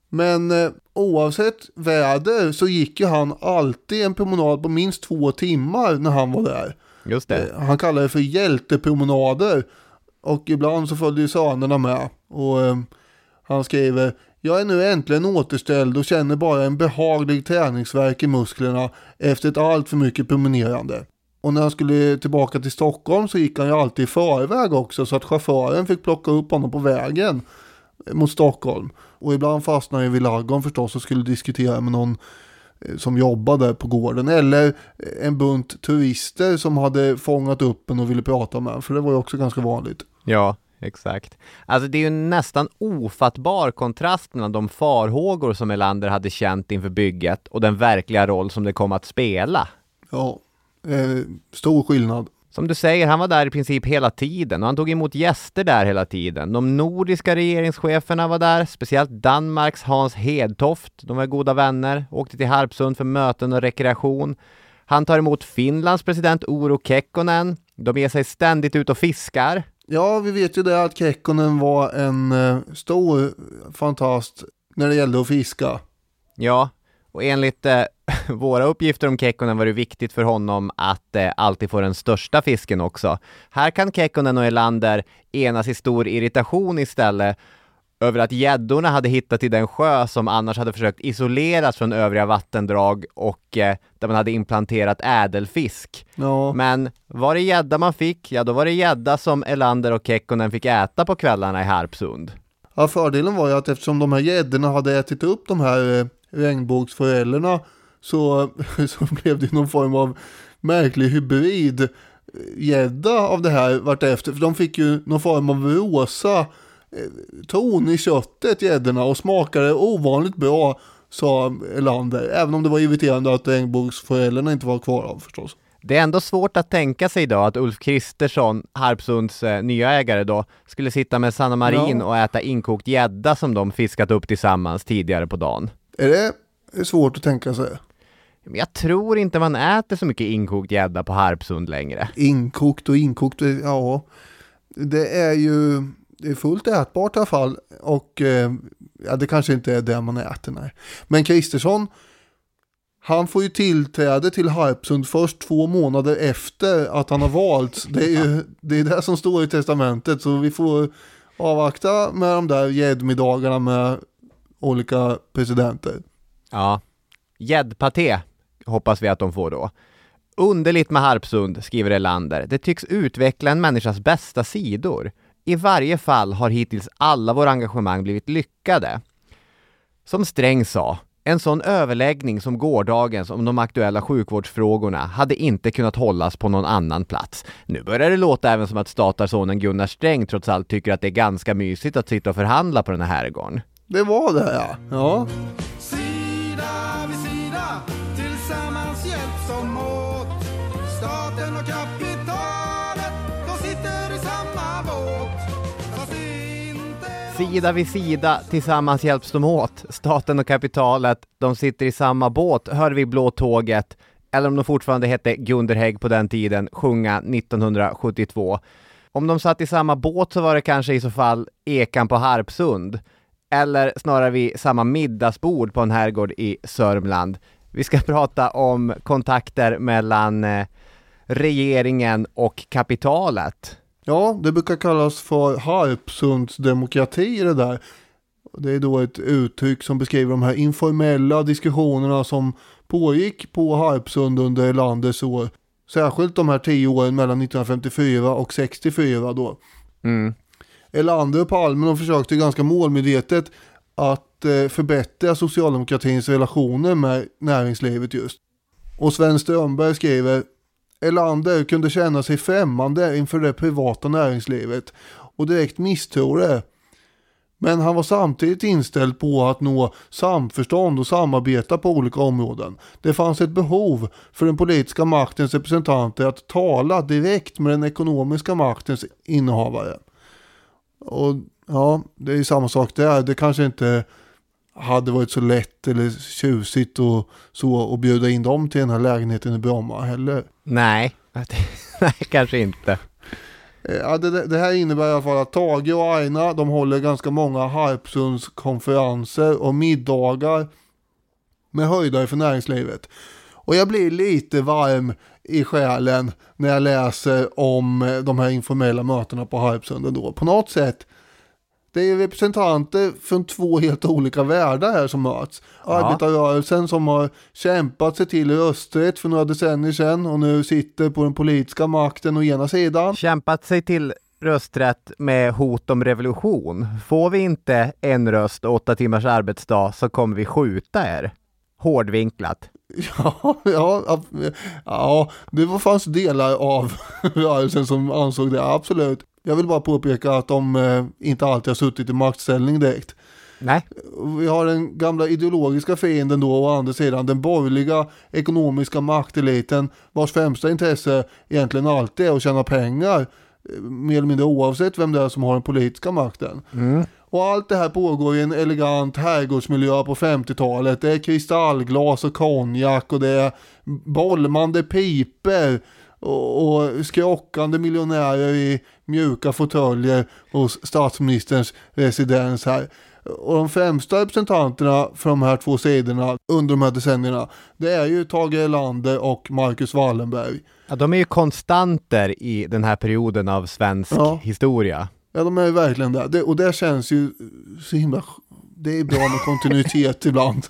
Speaker 3: Men eh, oavsett väder så gick ju han alltid en promenad på minst två timmar när han var där.
Speaker 1: Just det.
Speaker 3: Eh, Han kallar det för hjältepromenader. Och ibland så följde ju sönerna med. Och eh, han skriver jag är nu äntligen återställd och känner bara en behaglig träningsvärk i musklerna efter ett allt för mycket promenerande. Och när han skulle tillbaka till Stockholm så gick han ju alltid i förväg också så att chauffören fick plocka upp honom på vägen mot Stockholm. Och ibland fastnade jag vid ladugården förstås och skulle diskutera med någon eh, som jobbade på gården. Eller eh, en bunt turister som hade fångat upp en och ville prata med en. För det var ju också ganska vanligt.
Speaker 1: Ja, exakt. Alltså det är ju nästan ofattbar kontrast mellan de farhågor som Elander hade känt inför bygget och den verkliga roll som det kom att spela.
Speaker 3: Ja, eh, stor skillnad.
Speaker 1: Som du säger, han var där i princip hela tiden och han tog emot gäster där hela tiden. De nordiska regeringscheferna var där, speciellt Danmarks Hans Hedtoft. De var goda vänner, åkte till Harpsund för möten och rekreation. Han tar emot Finlands president Uro Kekkonen. De ger sig ständigt ut och fiskar.
Speaker 3: Ja, vi vet ju det att Kekkonen var en eh, stor fantast när det gällde att fiska.
Speaker 1: Ja, och enligt eh, (laughs) våra uppgifter om Kekkonen var det viktigt för honom att eh, alltid få den största fisken också. Här kan Kekkonen och Elander enas i stor irritation istället över att gäddorna hade hittat till den sjö som annars hade försökt isoleras från övriga vattendrag och eh, där man hade implanterat ädelfisk.
Speaker 3: Ja,
Speaker 1: Men var det gädda man fick, ja då var det gädda som Elander och Kekkonen fick äta på kvällarna i Harpsund.
Speaker 3: ja fördelen var ju att eftersom de här gäddorna hade ätit upp de här eh, regnbågsforellerna så, (laughs) så blev det någon form av märklig hybrid eh, gädda av det här vartefter. För de fick ju någon form av rosa ton i köttet gäddorna och smakade ovanligt bra sa Elander. Även om det var irriterande att regnbågsforellerna inte var kvar av förstås.
Speaker 1: Det är ändå svårt att tänka sig idag att Ulf Kristersson, Harpsunds eh, nya ägare då, skulle sitta med Sanna Marin
Speaker 3: Ja.
Speaker 1: och äta inkokt gädda som de fiskat upp tillsammans tidigare på dagen.
Speaker 3: Är det svårt att tänka sig?
Speaker 1: Jag tror inte man äter så mycket inkokt gädda på Harpsund längre.
Speaker 3: Inkokt och inkokt, ja. Det är ju det är fullt ätbart i alla fall. Och eh, ja, det kanske inte är det man äter, nej. Men Kristersson, han får ju tillträde till Harpsund först två månader efter att han har valts. Det är ju det, är det som står i testamentet, så vi får avvakta med de där gäddmiddagarna med olika presidenter.
Speaker 1: Ja. Gäddpaté hoppas vi att de får då. Underligt med Harpsund, skriver Elander. Det tycks utveckla en människas bästa sidor. I varje fall har hittills alla våra engagemang blivit lyckade. Som Sträng sa, en sån överläggning som gårdagens om de aktuella sjukvårdsfrågorna hade inte kunnat hållas på någon annan plats. Nu börjar det låta även som att statarsonen Gunnar Sträng trots allt tycker att det är ganska mysigt att sitta och förhandla på den här herrgården.
Speaker 3: Det var det ja. ja.
Speaker 5: Sida vid sida, tillsammans hjälps de åt. Staten och kapitalet,
Speaker 1: Sida vid sida, tillsammans hjälps de åt. Staten och kapitalet, de sitter i samma båt, hörde vi Blå Tåget, eller om de fortfarande hette Gunderhägg på den tiden, sjunga 1972. Om de satt i samma båt så var det kanske i så fall Ekan på Harpsund, eller snarare vid samma middagsbord på en herrgård i Sörmland. Vi ska (laughs) prata om kontakter mellan eh, regeringen och kapitalet.
Speaker 3: Ja, det brukar kallas för Harpsundsdemokrati det där. Det är då ett uttryck som beskriver de här informella diskussionerna som pågick på Harpsund under landets år. Särskilt de här tio åren mellan 1954 och 64 då.
Speaker 1: Mm.
Speaker 3: Erlander och Palme de försökte ganska målmedvetet att eh, förbättra socialdemokratins relationer med näringslivet just. Och Sven Strömberg skriver Erlander kunde känna sig främmande inför det privata näringslivet och direkt misstro det. Men han var samtidigt inställd på att nå samförstånd och samarbeta på olika områden. Det fanns ett behov för den politiska maktens representanter att tala direkt med den ekonomiska maktens innehavare. Och ja, det är samma sak där. Det kanske inte hade varit så lätt eller tjusigt och så att bjuda in dem till den här lägenheten i Bromma heller.
Speaker 1: Nej, (laughs) nej kanske inte.
Speaker 3: Eh, Ja, det, det här innebär i alla fall att Tage och Aina de håller ganska många Harpsundskonferenser och middagar med höjdare för näringslivet. Och jag blir lite varm i själen när jag läser om de här informella mötena på Harpsund ändå. På något sätt, det är representanter från två helt olika världar här som möts. Arbetarrörelsen som har kämpat sig till rösträtt för några decennier sedan och nu sitter på den politiska makten å ena sidan.
Speaker 1: Kämpat sig till rösträtt med hot om revolution. Får vi inte en röst och åtta timmars arbetsdag så kommer vi skjuta er. Hårdvinklat. (laughs)
Speaker 3: Ja, ja, ja, det fanns delar av (laughs) rörelsen som ansåg det, absolut. Jag vill bara påpeka att de eh, inte alltid har suttit i maktställning direkt.
Speaker 1: Nej,
Speaker 3: Vi har den gamla ideologiska fienden då å andra sidan den borgerliga ekonomiska makteliten vars främsta intresse egentligen alltid är att tjäna pengar eh, mer eller mindre oavsett vem det är som har den politiska makten. Och allt det här pågår i en elegant herrgårdsmiljö på 50-talet. Det är kristallglas och konjak och det är bollmande piper och, och skrockande miljonärer i mjuka fåtöljer hos statsministerns residens här. Och de främsta representanterna för de här två sidorna under de här decennierna, det är ju Tage Erlander och Marcus Wallenberg.
Speaker 1: ja, de är ju konstanter i den här perioden av svensk
Speaker 3: Ja.
Speaker 1: historia.
Speaker 3: Ja, de är ju verkligen där. Det, och det känns ju så himla... Det är bra med kontinuitet (laughs) ibland.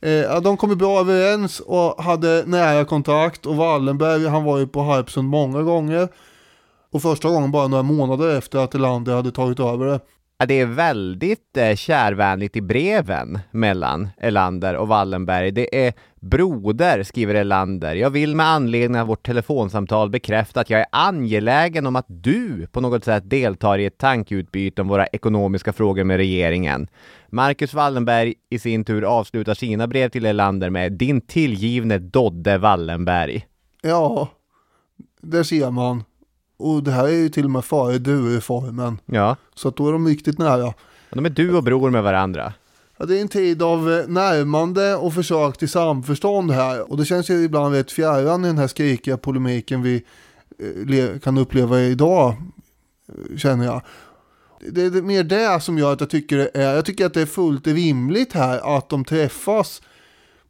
Speaker 3: Eh, de kom ju bra överens och hade nära kontakt och Wallenberg han var ju på Harpsund många gånger. Och första gången bara några månader efter att Elander hade tagit över det.
Speaker 1: Ja, det är väldigt eh, kärvänligt i breven mellan Elander och Wallenberg. Det är broder, skriver Elander. Jag vill med anledning av vårt telefonsamtal bekräfta att jag är angelägen om att du på något sätt deltar i ett tankeutbyte om våra ekonomiska frågor med regeringen. Marcus Wallenberg i sin tur avslutar sina brev till Elander med Din tillgivne Dodde Wallenberg.
Speaker 3: Ja, det ser man. Och det här är ju till och med före du-reformen.
Speaker 1: Ja,
Speaker 3: Så att då är de riktigt nära.
Speaker 1: de är du och bror med varandra.
Speaker 3: Ja, det är en tid av eh, närmande och försök till samförstånd här. Och det känns ju ibland rätt fjärran i den här skrikiga polemiken vi eh, kan uppleva idag, eh, känner jag. Det är mer det som gör att jag tycker det är, jag tycker att det är fullt rimligt här att de träffas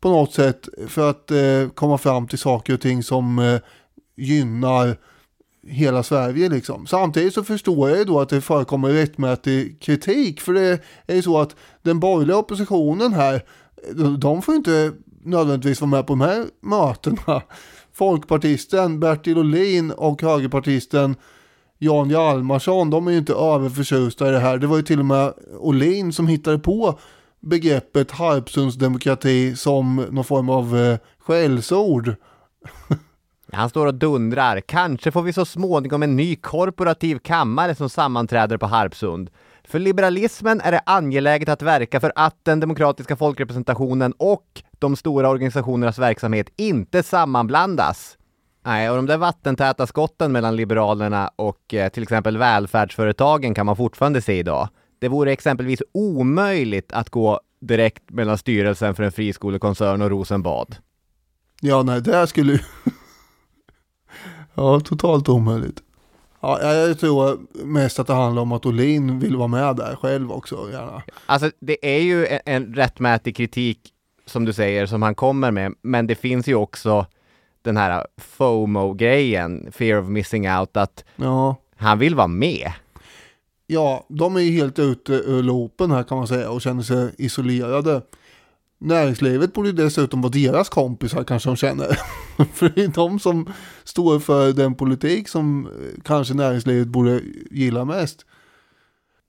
Speaker 3: på något sätt för att komma fram till saker och ting som gynnar hela Sverige liksom. Samtidigt så förstår jag ju då att det förekommer rättmätig kritik för det är ju så att den borgerliga oppositionen här, de- får ju inte nödvändigtvis vara med på de här mötena. Folkpartisten Bertil Ohlin och högerpartisten Jan Hjalmarsson, de är ju inte överförtjusta i det här. Det var ju till och med Ohlin som hittade på begreppet Harpsundsdemokrati som någon form av eh, skällsord.
Speaker 1: Han står och dundrar. Kanske får vi så småningom en ny korporativ kammare som sammanträder på Harpsund. För liberalismen är det angeläget att verka för att den demokratiska folkrepresentationen och de stora organisationernas verksamhet inte sammanblandas. Nej, och de där vattentäta skotten mellan Liberalerna och eh, till exempel välfärdsföretagen kan man fortfarande se idag. Det vore exempelvis omöjligt att gå direkt mellan styrelsen för en friskolekoncern och Rosenbad.
Speaker 3: Ja, nej, det här skulle ju... (laughs) ja, totalt omöjligt. Ja, jag tror mest att det handlar om att Olin vill vara med där själv också, gärna.
Speaker 1: Alltså det är ju en, en rättmätig kritik som du säger som han kommer med, men det finns ju också den här FOMO-grejen, fear of missing out, att
Speaker 3: Ja.
Speaker 1: han vill vara med.
Speaker 3: ja, de är ju helt ute ur loopen här kan man säga och känner sig isolerade. Näringslivet borde ju dessutom vara deras kompisar kanske de känner. (laughs) för det är de som står för den politik som eh, kanske näringslivet borde gilla mest.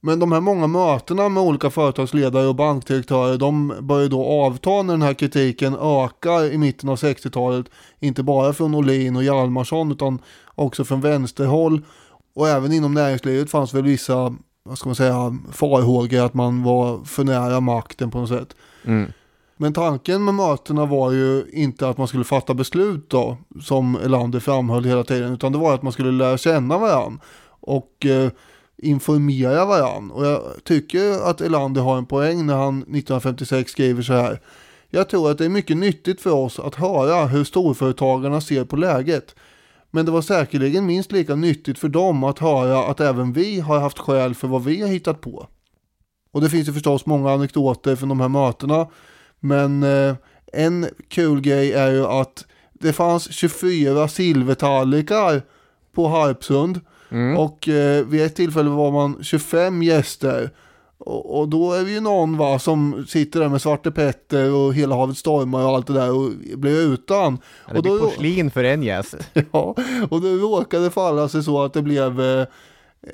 Speaker 3: Men de här många mötena med olika företagsledare och bankdirektörer de börjar då avta när den här kritiken ökar i mitten av 60-talet. Inte bara från Olin och Hjalmarsson utan också från vänsterhåll. Och även inom näringslivet fanns väl vissa, vad ska man säga, farhågor att man var för nära makten på något sätt.
Speaker 1: Mm.
Speaker 3: Men tanken med mötena var ju inte att man skulle fatta beslut då, som Elander framhöll hela tiden, utan det var att man skulle lära känna varandra. Och eh, informera varandra. Och jag tycker att Elander har en poäng när han 1956 skriver så här. Jag tror att det är mycket nyttigt för oss att höra hur storföretagarna ser på läget. Men det var säkerligen minst lika nyttigt för dem att höra att även vi har haft skäl för vad vi har hittat på. Och det finns ju förstås många anekdoter från de här mötena. Men eh, en kul grej är ju att det fanns 24 silvertallrikar på Harpsund.
Speaker 1: Mm.
Speaker 3: Och eh, vid ett tillfälle var man 25 gäster. Och, och då är det ju någon va, som sitter där med Svarte Petter och Hela havet stormar och allt det där och blir utan.
Speaker 1: Ja, det
Speaker 3: och
Speaker 1: blir
Speaker 3: då,
Speaker 1: porslin för en gäst. (laughs)
Speaker 3: ja, och då råkade falla sig så att det blev eh,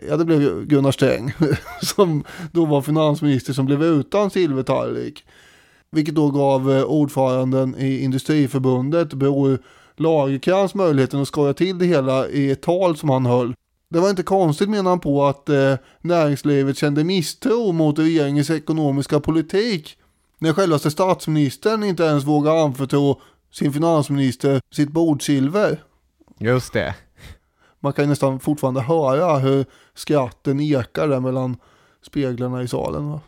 Speaker 3: Ja, det blev Gunnar Sträng (laughs) som då var finansminister som blev utan silvertallrik. Vilket då gav eh, ordföranden i Industriförbundet Bror Lagercrantz möjligheten att skoja till det hela i ett tal som han höll. Det var inte konstigt menar han på att eh, näringslivet kände misstro mot regeringens ekonomiska politik. När självaste statsministern inte ens vågar anförtro sin finansminister sitt bordsilver.
Speaker 1: Just det.
Speaker 3: Man kan nästan fortfarande höra hur skratten ekar där mellan speglarna i salen. Va?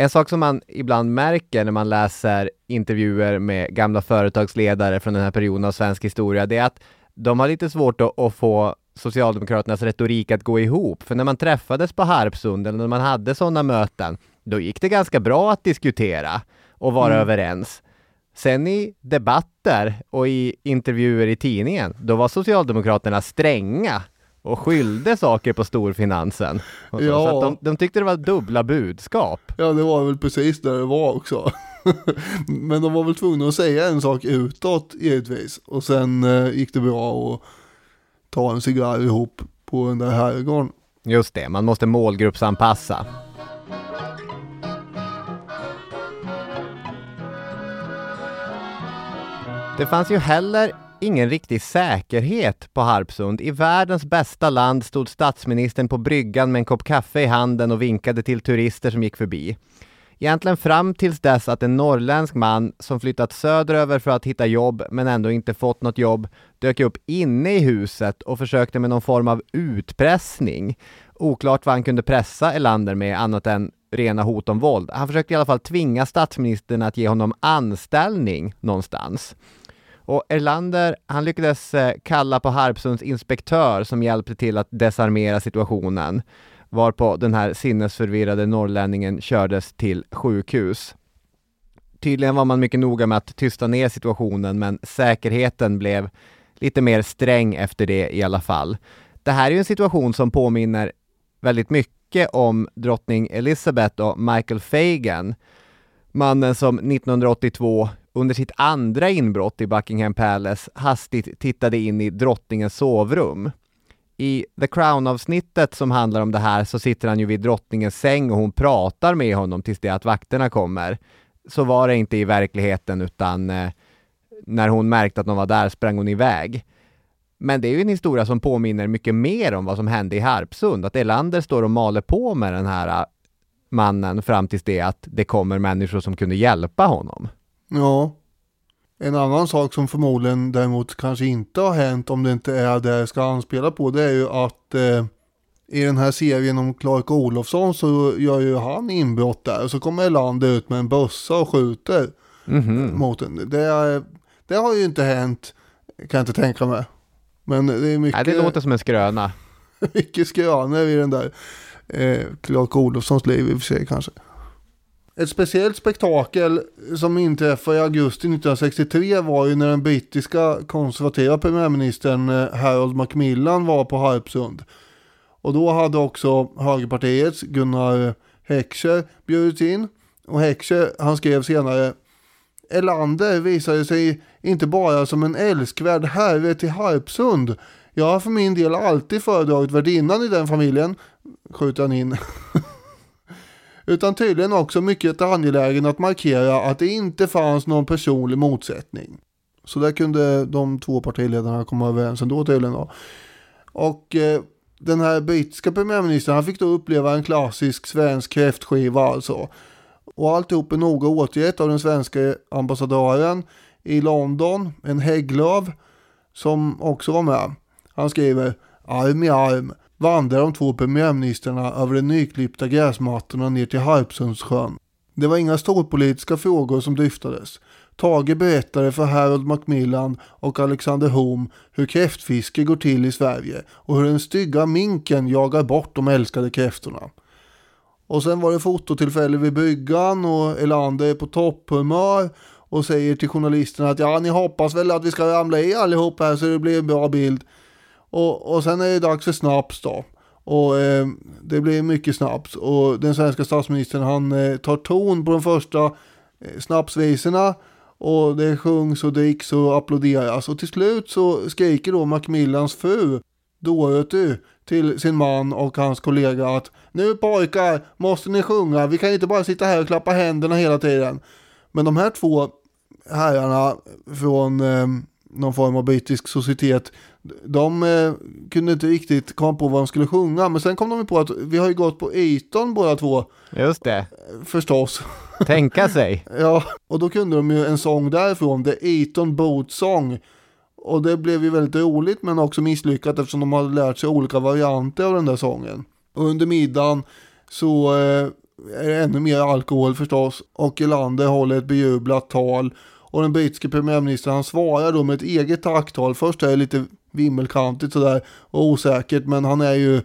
Speaker 1: En sak som man ibland märker när man läser intervjuer med gamla företagsledare från den här perioden av svensk historia, det är att de har lite svårt att, att få Socialdemokraternas retorik att gå ihop. För när man träffades på Harpsund, eller när man hade sådana möten, då gick det ganska bra att diskutera och vara
Speaker 3: Mm.
Speaker 1: överens. Sen i debatter och i intervjuer i tidningen, då var Socialdemokraterna stränga och skyllde saker på storfinansen. Och så,
Speaker 3: Ja.
Speaker 1: så de, de tyckte det var dubbla budskap.
Speaker 3: Ja, det var väl precis där det var också. (laughs) Men de var väl tvungna att säga en sak utåt givetvis. Och sen eh, gick det bra att ta en cigarr ihop på den där herrgården.
Speaker 1: Just det, man måste målgruppsanpassa. Det fanns ju heller ingen riktig säkerhet på Harpsund. I världens bästa land stod statsministern på bryggan med en kopp kaffe i handen och vinkade till turister som gick förbi. Egentligen fram tills dess att en norrländsk man som flyttat söderöver för att hitta jobb men ändå inte fått något jobb dök upp inne i huset och försökte med någon form av utpressning. Oklart vad han kunde pressa Elander med annat än rena hot om våld. Han försökte i alla fall tvinga statsministern att ge honom anställning någonstans. Och Erlander, han lyckades eh, kalla på Harpsunds inspektör som hjälpte till att desarmera situationen, varpå den här sinnesförvirrade norrlänningen kördes till sjukhus. Tydligen var man mycket noga med att tysta ner situationen, men säkerheten blev lite mer sträng efter det i alla fall. Det här är ju en situation som påminner väldigt mycket om drottning Elizabeth och Michael Fagan, mannen som 1982 under sitt andra inbrott i Buckingham Palace hastigt tittade in i drottningens sovrum. I The Crown-avsnittet som handlar om det här så sitter han ju vid drottningens säng och hon pratar med honom tills det att vakterna kommer. Så var det inte i verkligheten utan eh, när hon märkte att någon var där sprang hon iväg. Men det är ju en historia som påminner mycket mer om vad som hände i Harpsund, att Elander står och maler på med den här eh, mannen fram tills det att det kommer människor som kunde hjälpa honom.
Speaker 3: Ja. En annan sak som förmodligen däremot kanske inte har hänt om det inte är det jag ska anspela på det är ju att eh, i den här serien om Clark Olofsson så gör ju han inbrott där och så kommer Elander ut med en bössa och skjuter
Speaker 1: Mhm.
Speaker 3: mot en. Det, det har ju inte hänt kan jag inte tänka mig. Men det är mycket,
Speaker 1: Nej, det låter som en skröna. (laughs)
Speaker 3: mycket skrönor i den där eh, Clark Olofssons liv i och för sig kanske. Ett speciellt spektakel som inträffade i augusti 1963 var ju när den brittiska konservativa premiärministern eh, Harold Macmillan var på Harpsund. Och då hade också högerpartiets Gunnar Heckscher bjudits in. Och Heckscher han skrev senare Elander visade sig inte bara som en älskvärd herre till Harpsund. Jag har för min del alltid föredragit värdinnan i den familjen, skjuter han in. (laughs) Utan tydligen också mycket angelägen att markera att det inte fanns någon personlig motsättning. Så där kunde de två partiledarna komma överens ändå tydligen då. Och eh, den här brittiska premiärministern han fick då uppleva en klassisk svensk kräftskiva alltså. Och alltihop är noga återgett av den svenska ambassadören i London, en Hägglöf, som också var med. Han skriver arm i arm, vandrade de två premiärministrarna över de nyklippta gräsmattorna ner till Harpsundssjön. Det var inga storpolitiska frågor som dryftades. Tage berättade för Harold Macmillan och Alexander Holm hur kräftfiske går till i Sverige och hur den stygga minken jagar bort de älskade kräftorna. Och sen var det fototillfälle vid bryggan och Elander är på topphumör och säger till journalisterna att ja, ni hoppas väl att vi ska ramla i allihop här så det blir en bra bild. Och, och sen är det dags för snaps då. Och eh, det blir mycket snaps och den svenska statsministern han eh, tar ton på de första eh, snapsvisorna och det sjungs och dricks och applåderas och till slut så skriker då Macmillans fru Dorothy till sin man och hans kollega att nu pojkar måste ni sjunga, vi kan inte bara sitta här och klappa händerna hela tiden. Men de här två herrarna från eh, någon form av brittisk societet, de eh, kunde inte riktigt komma på vad de skulle sjunga, men sen kom de på att vi har ju gått på Eton båda två.
Speaker 1: Just det.
Speaker 3: Förstås. (laughs)
Speaker 1: Tänka sig.
Speaker 3: ja, och då kunde de ju en sång därifrån, The Eton Boat Song. Och det blev ju väldigt roligt men också misslyckat eftersom de hade lärt sig olika varianter av den där sången. Och under middagen så eh, är det ännu mer alkohol förstås och Elander håller ett bejublat tal och den brittiske premiärministern han svarar då med ett eget tacktal. Först är det lite vimmelkantigt sådär och osäkert men han är ju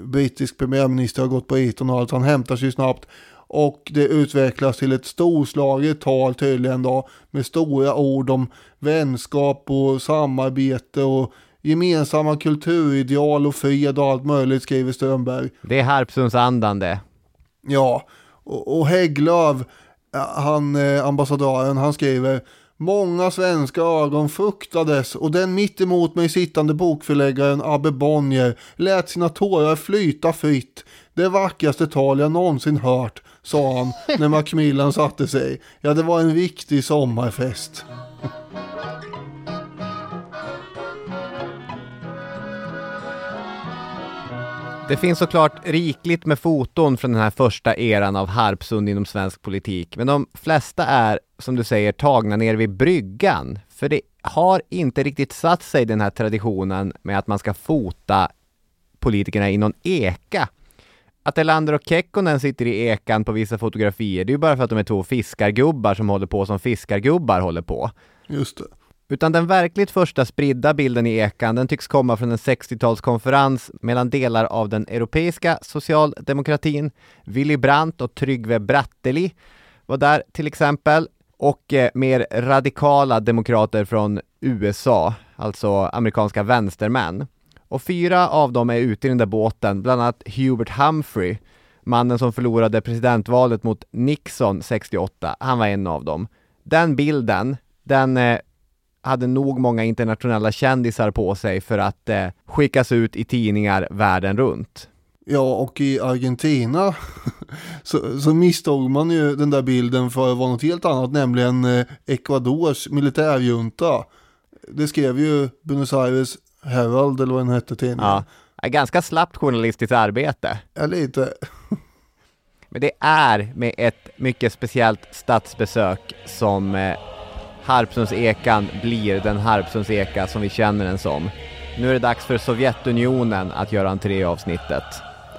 Speaker 3: brittisk premiärminister har gått på Eton och allt han hämtar sig snabbt och det utvecklas till ett storslaget tal tydligen då med stora ord om vänskap och samarbete och gemensamma kulturideal och fred och allt möjligt skriver Strömberg.
Speaker 1: Det är Harpsundsandan det.
Speaker 3: Ja, och, och Hägglöf, han eh, ambassadören, han skriver Många svenska ögon fuktades och den mitt emot mig sittande bokförläggaren Abbe Bonnier lät sina tårar flyta fritt. Det vackraste tal jag någonsin hört, sa han när (laughs) Macmillan satte sig. Ja, det var en riktig sommarfest.
Speaker 1: Det finns såklart rikligt med foton från den här första eran av Harpsund inom svensk politik, men de flesta är, som du säger, tagna ner vid bryggan. För det har inte riktigt satt sig den här traditionen med att man ska fota politikerna i någon eka. Att Elander och Kekkonen sitter i ekan på vissa fotografier, det är ju bara för att de är två fiskargubbar som håller på som fiskargubbar håller på.
Speaker 3: Just det.
Speaker 1: Utan den verkligt första spridda bilden i ekan, den tycks komma från en 60-talskonferens mellan delar av den europeiska socialdemokratin. Willy Brandt och Tryggve Bratteli var där till exempel. Och eh, mer radikala demokrater från USA, alltså amerikanska vänstermän. Och fyra av dem är ute i den där båten, bland annat Hubert Humphrey, mannen som förlorade presidentvalet mot Nixon 68. Han var en av dem. Den bilden, den eh, hade nog många internationella kändisar på sig för att eh, skickas ut i tidningar världen runt.
Speaker 3: Ja, och i Argentina (laughs) så, så misstog man ju den där bilden för att vara något helt annat, nämligen eh, Ecuadors militärjunta. Det skrev ju Buenos Aires Herald eller vad den hette tidningen.
Speaker 1: Ja, ganska slappt journalistiskt arbete.
Speaker 3: Ja, lite. (laughs)
Speaker 1: Men det är med ett mycket speciellt statsbesök som eh, Harpsundsekan blir den Harpsundseka som vi känner den som. Nu är det dags för Sovjetunionen att göra entré i avsnittet.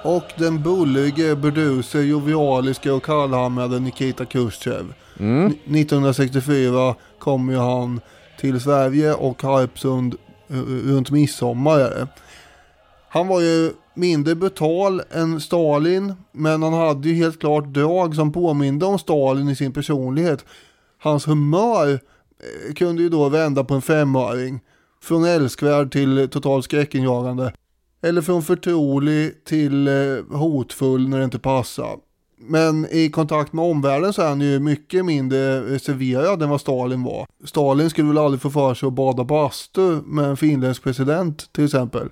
Speaker 3: Och den bullige, burduse, jovialiska och kallhamrade Nikita Khrushchev.
Speaker 1: Mm.
Speaker 3: 1964 kom ju han till Sverige och Harpsund runt midsommar. Han var ju mindre brutal än Stalin, men han hade ju helt klart drag som påminde om Stalin i sin personlighet. Hans humör kunde ju då vända på en femöring. Från älskvärd till totalt skräckinjagande. Eller från förtrolig till eh, hotfull när det inte passar. Men i kontakt med omvärlden så är han ju mycket mindre reserverad än vad Stalin var. Stalin skulle väl aldrig få för sig att bada bastu med en finländsk president till exempel.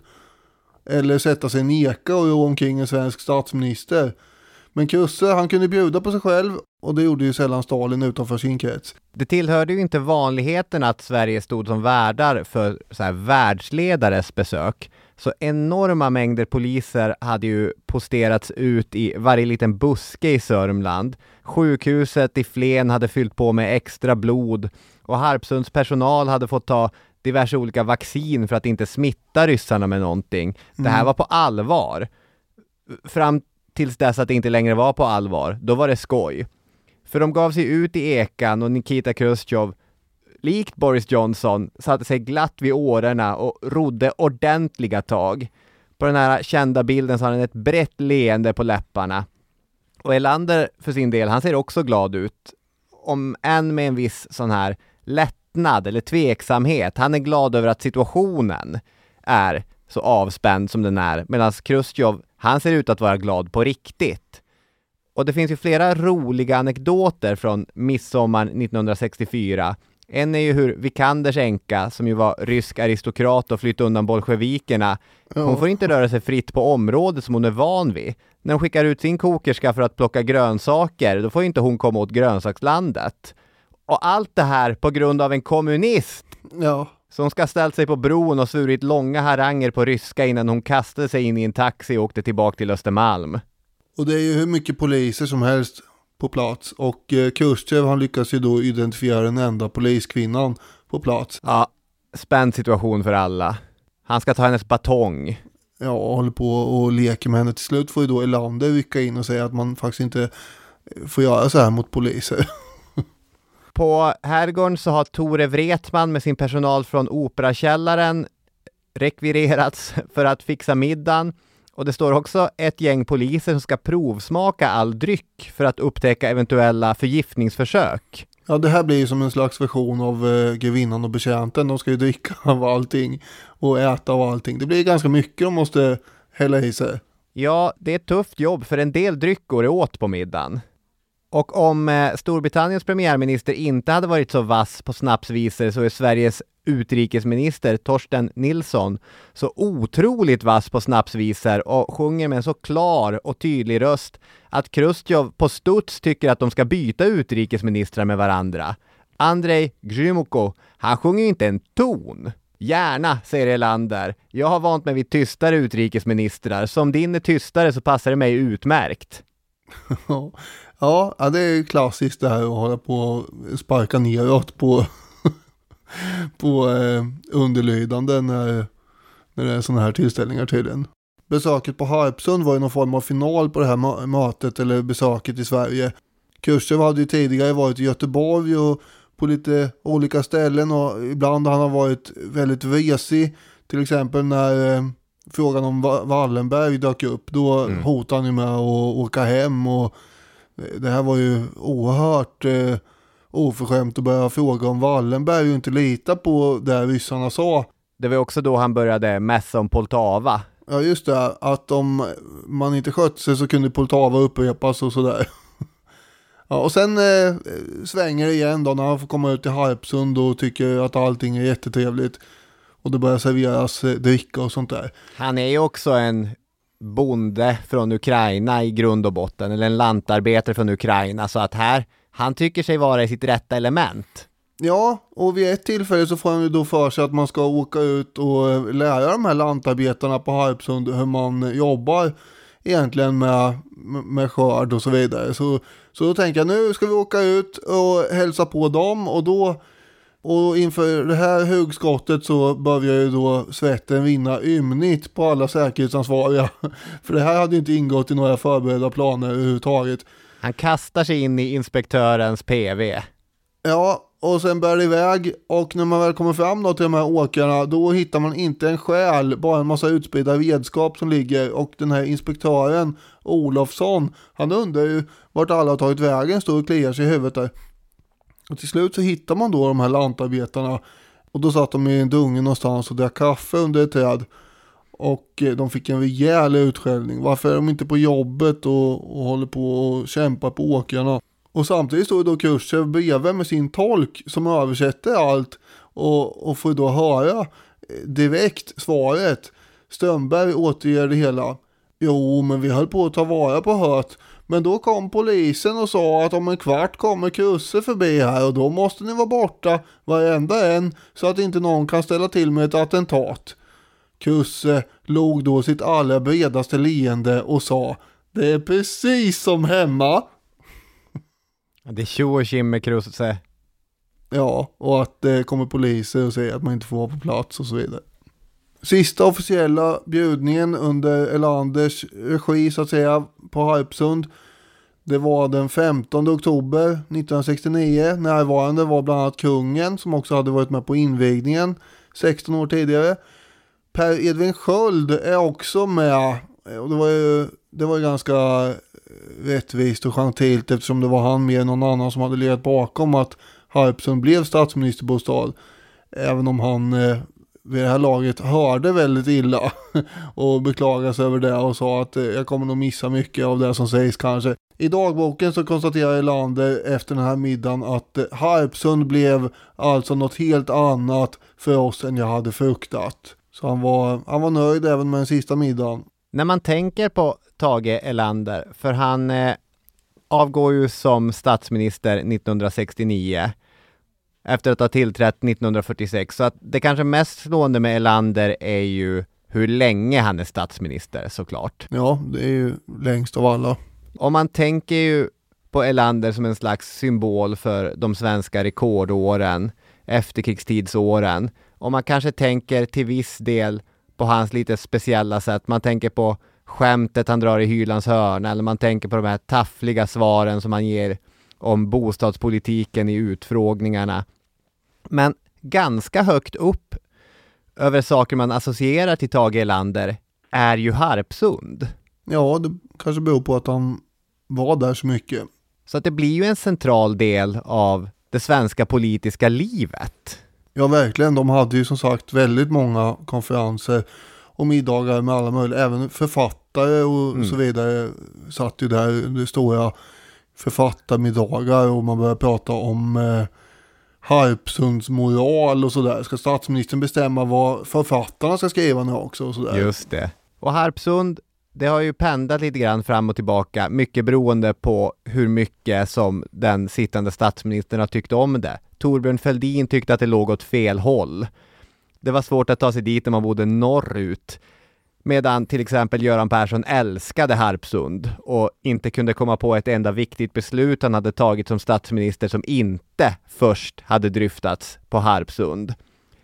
Speaker 3: Eller sätta sig i en eka och ro omkring en svensk statsminister. Men Kusse, han kunde bjuda på sig själv och det gjorde ju sällan Stalin utanför sin krets.
Speaker 1: Det tillhörde ju inte vanligheten att Sverige stod som värdar för så här världsledares besök. Så enorma mängder poliser hade ju posterats ut i varje liten buske i Sörmland. Sjukhuset i Flen hade fyllt på med extra blod och Harpsunds personal hade fått ta diverse olika vaccin för att inte smitta ryssarna med någonting. Det här var på allvar. Fram tills dess att det inte längre var på allvar, då var det skoj. För de gav sig ut i ekan och Nikita Khrushchev, likt Boris Johnson, satte sig glatt vid årorna och rodde ordentliga tag. På den här kända bilden så har han ett brett leende på läpparna. Och Elander för sin del, han ser också glad ut. Om än med en viss sån här lättnad eller tveksamhet. Han är glad över att situationen är så avspänd som den är. Medan Khrushchev, han ser ut att vara glad på riktigt. Och det finns ju flera roliga anekdoter från midsommar 1964. En är ju hur Vikanders änka, som ju var rysk aristokrat och flytt undan bolsjevikerna, hon får inte röra sig fritt på området som hon är van vid. När hon skickar ut sin kokerska för att plocka grönsaker, då får inte hon komma åt grönsakslandet. Och allt det här på grund av en kommunist
Speaker 3: Ja,
Speaker 1: som ska ha ställt sig på bron och svurit långa haranger på ryska innan hon kastade sig in i en taxi och åkte tillbaka till Östermalm.
Speaker 3: och det är ju hur mycket poliser som helst på plats. Och eh, Khrushchev han lyckas ju då identifiera den enda poliskvinnan på plats.
Speaker 1: Ja, spänd situation för alla. Han ska ta hennes batong.
Speaker 3: Ja, och håller på och leker med henne. Till slut får ju då Elander rycka in och säga att man faktiskt inte får göra så här mot poliser. (laughs)
Speaker 1: På herrgården så har Tore Wretman med sin personal från Operakällaren rekvirerats för att fixa middagen. Och det står också ett gäng poliser som ska provsmaka all dryck för att upptäcka eventuella förgiftningsförsök.
Speaker 3: Ja, det här blir ju som en slags version av eh, grevinnan och betjänten. De ska ju dricka (laughs) av allting och äta av allting. Det blir ganska mycket de måste hälla i sig.
Speaker 1: Ja, det är ett tufft jobb för en del dryck går det åt på middagen. Och om eh, Storbritanniens premiärminister inte hade varit så vass på snapsvisor så är Sveriges utrikesminister Torsten Nilsson så otroligt vass på snapsvisor och sjunger med en så klar och tydlig röst att Khrushchev på studs tycker att de ska byta utrikesministrar med varandra. Andrei Grymyko, han sjunger ju inte en ton. Gärna, säger Elander. Jag har vant mig vid tystare utrikesministrar. Som din är tystare så passar det mig utmärkt. (laughs)
Speaker 3: Ja, det är klassiskt det här att hålla på och sparka neråt på, (laughs) på eh, underlydande när, när det är sådana här tillställningar tydligen. Besöket på Harpsund var ju någon form av final på det här mötet eller besöket i Sverige. Khrushchev hade ju tidigare varit i Göteborg och på lite olika ställen och ibland har han varit väldigt vresig. Till exempel när eh, frågan om Wallenberg dök upp. Då hotade han ju med att åka hem och det här var ju oerhört eh, oförskämt att börja fråga om Wallenberg och inte lita på det ryssarna sa.
Speaker 1: Det var också då han började mässa om Poltava.
Speaker 3: Ja just det, att om man inte skötte sig så kunde Poltava upprepas och sådär. (laughs) Ja, och sen eh, svänger det igen då när han får komma ut till Harpsund och tycker att allting är jättetrevligt. Och det börjar serveras eh, dricka och sånt där.
Speaker 1: Han är ju också en bonde från Ukraina i grund och botten, eller en lantarbetare från Ukraina, så att här, han tycker sig vara i sitt rätta element.
Speaker 3: Ja, och vid ett tillfälle så får han ju då för sig att man ska åka ut och lära de här lantarbetarna på Harpsund hur man jobbar egentligen med, med skörd och så vidare. Så, så då tänker jag nu ska vi åka ut och hälsa på dem och då och inför det här hugskottet så börjar ju då svetten vinna ymnigt på alla säkerhetsansvariga. (laughs) För det här hade inte ingått i några förberedda planer överhuvudtaget.
Speaker 1: Han kastar sig in i inspektörens PV.
Speaker 3: Ja, och sen bär det iväg och när man väl kommer fram då till de här åkrarna då hittar man inte en själ, bara en massa utspridda redskap som ligger och den här inspektören Olofsson, han undrar ju vart alla har tagit vägen, står och kliar sig i huvudet där. Och till slut så hittar man då de här lantarbetarna och då satt de i en dunge någonstans och drack kaffe under ett träd. Och eh, de fick en rejäl utskällning. Varför är de inte på jobbet och, och håller på och kämpar på åkrarna? Och samtidigt står då Khrushchev bredvid med sin tolk som översätter allt och, och får då höra eh, direkt svaret. Strömberg återger det hela. Jo, men vi höll på att ta vara på höet. Men då kom polisen och sa att om en kvart kommer Krusse förbi här och då måste ni vara borta varenda en så att inte någon kan ställa till med ett attentat. Kusse log då sitt allra bredaste leende och sa Det är precis som hemma.
Speaker 1: Det är tjo och tjim med Krusse.
Speaker 3: Ja, och att det kommer poliser och säger att man inte får vara på plats och så vidare. Sista officiella bjudningen under Elanders regi så att säga på Harpsund. Det var den 15 oktober 1969. Närvarande var bland annat kungen som också hade varit med på invigningen 16 år tidigare. Per Edvin Sköld är också med. Och det var ju, det var ju ganska rättvist och gentilt eftersom det var han mer än någon annan som hade legat bakom att Harpsund blev statsministerbostad. Även om han eh, vid det här laget hörde väldigt illa (laughs) och beklagade sig över det och sa att eh, jag kommer nog missa mycket av det som sägs kanske. I dagboken så konstaterar Elander efter den här middagen att eh, Harpsund blev alltså något helt annat för oss än jag hade fruktat. Så han var, han var nöjd även med den sista middagen.
Speaker 1: När man tänker på Tage Erlander, för han eh, avgår ju som statsminister 1969 efter att ha tillträtt 1946. Så att det kanske mest slående med Erlander är ju hur länge han är statsminister såklart.
Speaker 3: Ja, det är ju längst av alla.
Speaker 1: Och man tänker ju på Erlander som en slags symbol för de svenska rekordåren, efterkrigstidsåren. Och man kanske tänker till viss del på hans lite speciella sätt. Man tänker på skämtet han drar i Hylands hörna eller man tänker på de här taffliga svaren som han ger om bostadspolitiken i utfrågningarna. Men ganska högt upp över saker man associerar till Tage Erlander är ju Harpsund.
Speaker 3: Ja, det kanske beror på att han var där så mycket.
Speaker 1: Så att det blir ju en central del av det svenska politiska livet.
Speaker 3: Ja, verkligen. De hade ju som sagt väldigt många konferenser och middagar med alla möjliga, även författare och mm. så vidare satt ju där. Det stora författarmiddagar och man börjar prata om eh, Harpsunds moral och sådär. Ska statsministern bestämma vad författarna ska skriva nu också och sådär?
Speaker 1: Just det. Och Harpsund, det har ju pendlat lite grann fram och tillbaka, mycket beroende på hur mycket som den sittande statsministern har tyckt om det. Torbjörn Fälldin tyckte att det låg åt fel håll. Det var svårt att ta sig dit när man bodde norrut. Medan till exempel Göran Persson älskade Harpsund och inte kunde komma på ett enda viktigt beslut han hade tagit som statsminister som inte först hade dryftats på Harpsund.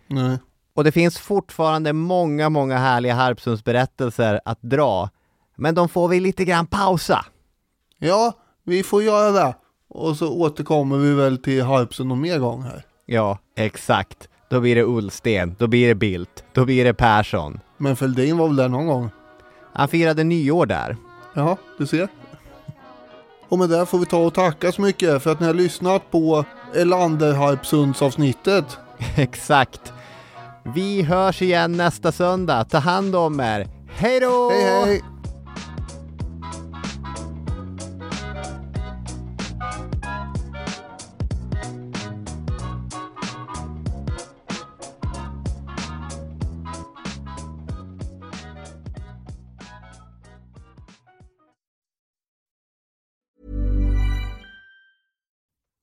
Speaker 3: Nej.
Speaker 1: Och det finns fortfarande många, många härliga Harpsundsberättelser att dra. Men de får vi lite grann pausa.
Speaker 3: Ja, vi får göra det. Och så återkommer vi väl till Harpsund någon mer gång här.
Speaker 1: Ja, exakt. Då blir det Ullsten, då blir det Bildt, då blir det Persson.
Speaker 3: Men Fälldin var väl där någon gång?
Speaker 1: Han firade nyår där.
Speaker 3: Ja, du ser. Och med det får vi ta och tacka så mycket för att ni har lyssnat på Elander Harpsunds avsnittet. (laughs)
Speaker 1: Exakt. Vi hörs igen nästa söndag. Ta hand om er. Hej då!
Speaker 3: Hej hej!